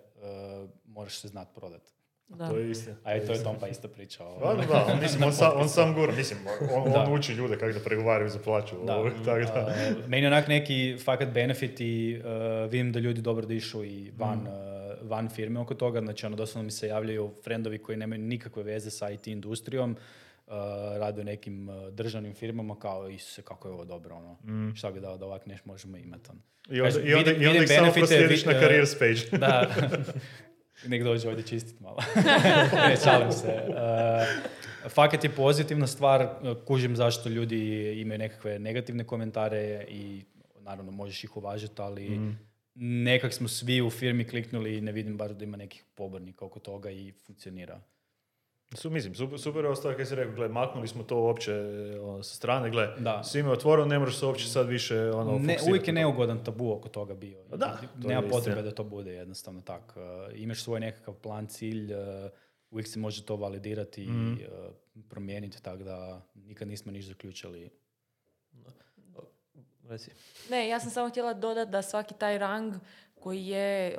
moraš se znat prodat. Da. To je istina. A i to je Tompa isto pričao. Da, da, da, mislim, on, sam, on sam gura, mislim, on, on uči ljude kako da pregovaraju za plaću. Da. ovo, tako da. A, meni onak neki fakat benefit i uh, vidim da ljudi dobro dišu i van, Mm. uh, van firme oko toga. Znači, ono, doslovno mi se javljaju friendovi koji nemaju nikakve veze sa IT industrijom, uh, rade u nekim uh, državnim firmama kao, isuse, kako je ovo dobro, ono. Mm. Šta bi dao da ovak nešto možemo imati, ono. I onda, i onda, vidim- i onda vidim ih samo proslijediš na careers page. Da. Nek dođe ovdje čistit malo. ne, šalim se. Uh, fakat je pozitivna stvar, kužim zašto ljudi imaju nekakve negativne komentare i naravno možeš ih uvažiti, ali Mhm. nekak smo svi u firmi kliknuli i ne vidim baš da ima nekih pobornika oko toga i funkcionira. Su, mislim, super, super stvar kad si rekao, gle, maknuli smo to uopće ono, sa strane, gle, Da. svima je otvoreno, ne možeš se uopće sad više ono, Ne, fokusirati uvijek je neugodan tabu oko toga bio. Pa da, to Nema je potrebe istina. da to bude jednostavno tak. Uh, imaš svoj nekakav plan, cilj, uh, uvijek se može to validirati Mhm. i uh, promijeniti, tako da nikad nismo niš zaključili. Reci. Ne, ja sam samo htjela dodati da svaki taj rang koji je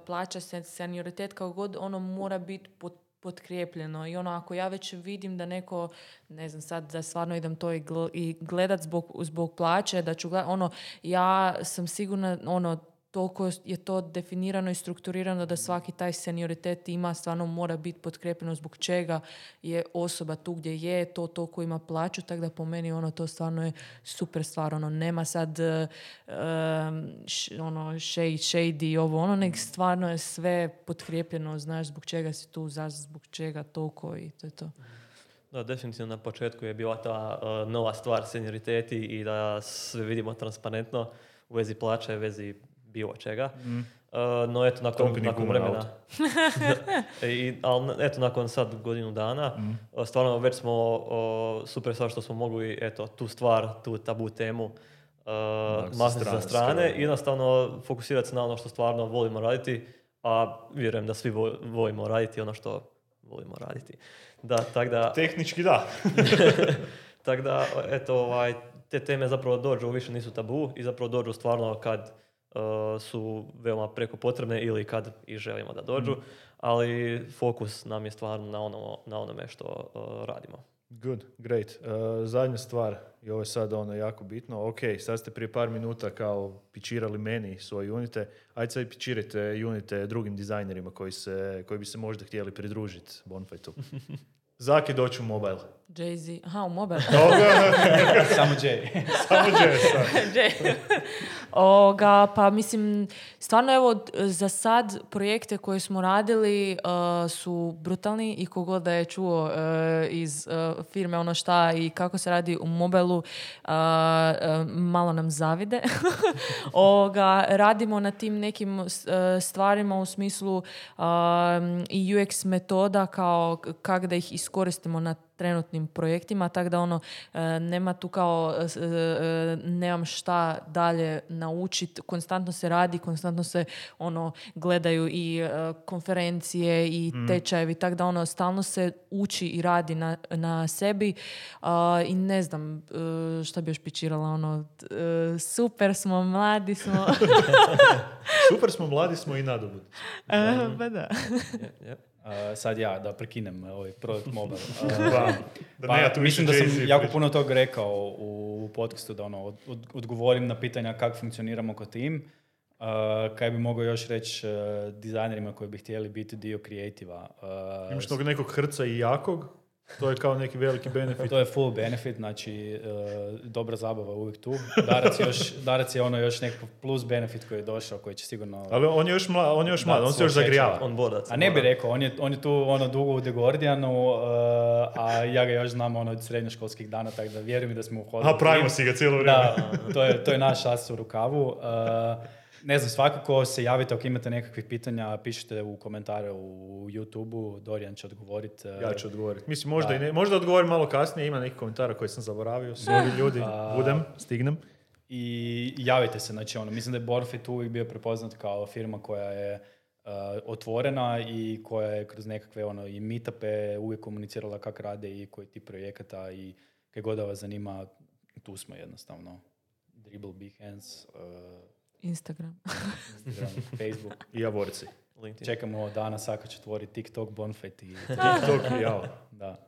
plaća se senioritet kao god, ono mora biti pot, potkrijepljeno. I ono, ako ja već vidim da neko, ne znam sad, da stvarno idem to i, gl- i gledat zbog, zbog plaće, da ću gledat, ono, ja sam sigurna, ono, toliko je to definirano i strukturirano da svaki taj senioritet ima, stvarno mora biti potkrepljeno zbog čega je osoba tu gdje je, to toliko ima plaću, tako da po meni ono to stvarno je super stvar, ono nema sad em, š- ono shade, shady ovo ono, nek stvarno je sve potkrepljeno, znaš zbog čega si tu, zašto, zbog čega toliko i to je to. Da, definitivno na početku je bila ta uh, nova stvar senioriteti i da sve vidimo transparentno u vezi plaća u vezi bilo čega. Uh, no eto, nakon, nakon vremena... I, ali eto, nakon sad godinu dana, uh, stvarno već smo uh, super stvar što smo mogli eto, tu stvar, tu tabu temu uh, maknuti strane, sa strane i jednostavno fokusirati se na ono što stvarno volimo raditi, a vjerujem da svi vo- volimo raditi ono što volimo raditi. Da, tako da... Tehnički da. Tako da, eto, ovaj, te teme zapravo dođu, više nisu tabu i zapravo dođu stvarno kad su veoma preko potrebne ili kad i želimo da dođu, ali fokus nam je stvarno na, ono, na onome što uh, radimo. Good, great. Uh, zadnja stvar, i ovo je sad ono jako bitno, ok, sad ste prije par minuta kao pičirali meni svoje unite, ajde sad pičirajte unite drugim dizajnerima koji, se, koji bi se možda htjeli pridružiti Bonfightu. Zaki doći u mobile. Jay-Z, aha, u mobile. Samo Jay. Samo Jessa. Jay. Oga, pa mislim, stvarno evo, za sad projekte koje smo radili uh, su brutalni i kogod da je čuo uh, iz uh, firme ono šta i kako se radi u mobilu, uh, uh, malo nam zavide. Oga, radimo na tim nekim uh, stvarima u smislu um, i UX metoda kao kak da ih iskoristimo na trenutnim projektima, tako da ono, e, nema tu kao, e, e, nemam šta dalje naučiti, konstantno se radi, konstantno se ono, gledaju i konferencije i tečajevi, tako da ono, stalno se uči i radi na, na sebi i ne znam šta bi još pičirala, ono, super smo, mladi smo. Super smo, mladi smo i nadobud. pa da. Je, je. Uh, sad ja, da prekinem ovaj product mobile. Uh, Da, da Pa, ne, ja tu mislim da sam Jay-Z jako puno tog rekao u podcastu, da ono, od, od- odgovorim na pitanja kako funkcioniramo kao tim. Uh, kaj bi mogao još reći uh, dizajnerima koji bi htjeli biti dio kreativa. Uh, Imaš tog nekog hrca i jakog, to je kao neki veliki benefit. to je full benefit, znači uh, dobra zabava uvijek tu. Darac, je još, Darac je ono još nekakav plus benefit koji je došao, koji će sigurno... Ali on je još mlad, on je još mlad, on se još zagrijava. On borac. A ne bi rekao, on je, on je tu ono dugo u The Guardianu, uh, a ja ga još znam ono od srednjoškolskih dana, tako da vjerujem da smo uhodili. A pravimo si ga cijelo vrijeme. Da, to je, to je naš as u rukavu. Uh, ne znam, svakako se javite ako imate nekakvih pitanja, pišite u komentare u YouTube-u, Dorijan će odgovoriti. Ja ću odgovoriti. Mislim, možda, Da. i ne, možda odgovorim malo kasnije, ima nekih komentara koje sam zaboravio. Sorry ljudi, A- budem, stignem. I javite se, znači ono, mislim da je Borfit uvijek bio prepoznat kao firma koja je uh, otvorena i koja je kroz nekakve ono, i meetupe uvijek komunicirala kak rade i koji ti projekata i kaj god da vas zanima, tu smo jednostavno. Dribble, Behance, uh, Instagram. Instagram, Facebook. I javorci. LinkedIn. Čekamo dana Saka će otvoriti TikTok, Bonfet i TikTok i jao. da.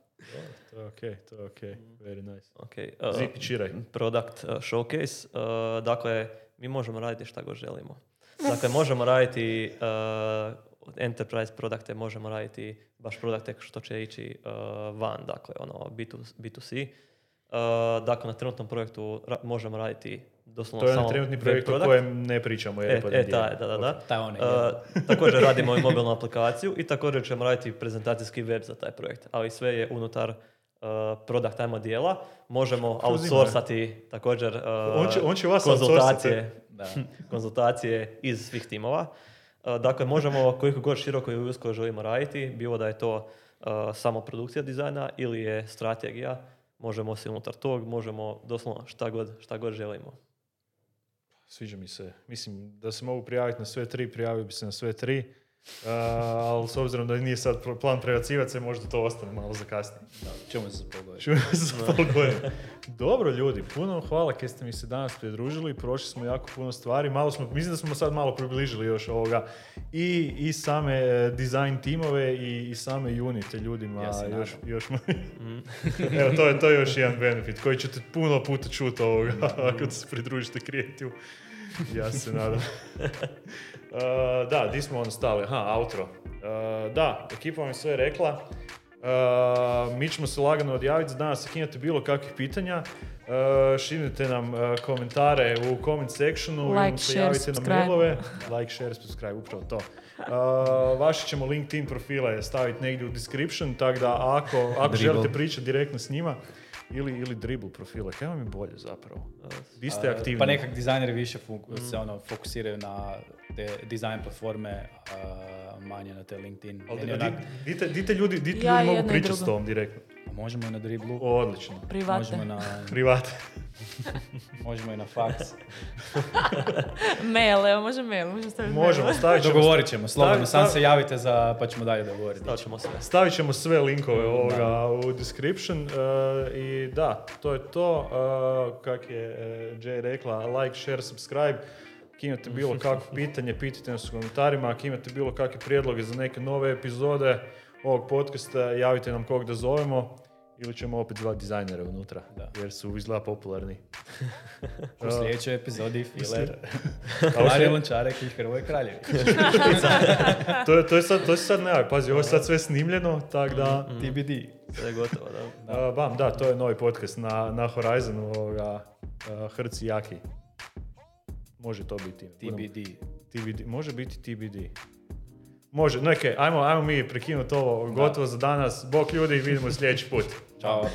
To je okej, to je okej. Very nice. Ok, uh, Zipi, čiraj. product uh, showcase. Uh, dakle, mi možemo raditi šta god želimo. Dakle, možemo raditi uh, enterprise produkte, možemo raditi baš produkte što će ići uh, van, dakle, ono, B2, B2C. Uh, dakle, na trenutnom projektu ra- možemo raditi doslovno To je samo trenutni projekt o kojem ne pričamo. Jer E, je e, NDA. taj, da, da, da. Taj onaj, Uh, također radimo i mobilnu aplikaciju i također ćemo raditi prezentacijski web za taj projekt, ali sve je unutar uh, product ajmo dijela. Možemo outsourcati također uh, On će- on će vas konzultacije, Da. konzultacije iz svih timova. Uh, dakle, možemo koliko god široko i usko želimo raditi, bilo da je to uh, samo produkcija dizajna ili je strategija, možemo se unutar tog, možemo doslovno šta god, šta god želimo. Sviđa mi se. Mislim, da se mogu prijaviti na sve tri, prijavio bi se na sve tri. Uh, ali s obzirom da nije sad plan prebacivati se, možda to ostane malo za kasnije. Da, čujemo se za pol. Dobro ljudi, puno vam hvala kad ste mi se danas pridružili, prošli smo jako puno stvari, malo smo, mislim da smo sad malo približili još ovoga i, i same e, dizajn timove i, i same unite ljudima, Ja još, još Evo, to je, to je još jedan benefit koji ćete puno puta čuti ovoga ako se pridružite kreativu. Ja se nadam. Uh, da, di smo ono stali? Aha, outro. Uh, da, ekipa vam je sve rekla. Uh, mi ćemo se lagano odjaviti za danas ako imate bilo kakvih pitanja. Uh, šinite nam uh, komentare u comment sectionu ili Like, nam se share, javite na subscribe. mailove. Like, share, subscribe, upravo to. Uh, vaše ćemo LinkedIn profile staviti negdje u description, tako da ako, ako želite pričati direktno s njima, ili, ili dribble profile, kaj vam je bolje zapravo? Vi ste aktivni. Pa nekak dizajneri više fuk- se ono, fokusiraju na te dizajn platforme, a manje na te LinkedIn. Ali di- onak- Dite, dite ljudi, dite Ja ljudi mogu pričati s tom direktno. A možemo i na driblu, Odlično. Private. možemo na, Privat. možemo i na faks. Mail, evo može mail, može staviti Možemo, mail. stavit ćemo, Dogovorit ćemo, slobodno, sam se javite za, pa ćemo dalje dogovoriti. Stavit ćemo sve. stavit ćemo sve linkove ovoga u description e, i da, to je to. E, kak je e, Jay rekla, like, share, subscribe. Ako imate bilo kakvo pitanje, pitajte nas u komentarima. Ako imate bilo kakve prijedloge za neke nove epizode ovog podcasta, javite nam kog da zovemo. Ili ćemo opet zvati dizajnere unutra, Da. jer su izgleda popularni. U sljedećoj epizodi filer. Slje- Lončarek i Hrvoje Kraljević. to, je- to je sad, to se sad ne pazi, ovo je sad sve snimljeno, tako da... TBD. Sve je gotovo, da. A, bam, da, to je novi podcast na, na Horizonu, ovoga, a, Hrci Jaki. Može to biti. TBD. TBD. Može biti TBD. Može, no ajmo, ajmo mi prekinuti ovo, gotovo za danas. Bok ljudi, vidimo sljedeći put. Ćao.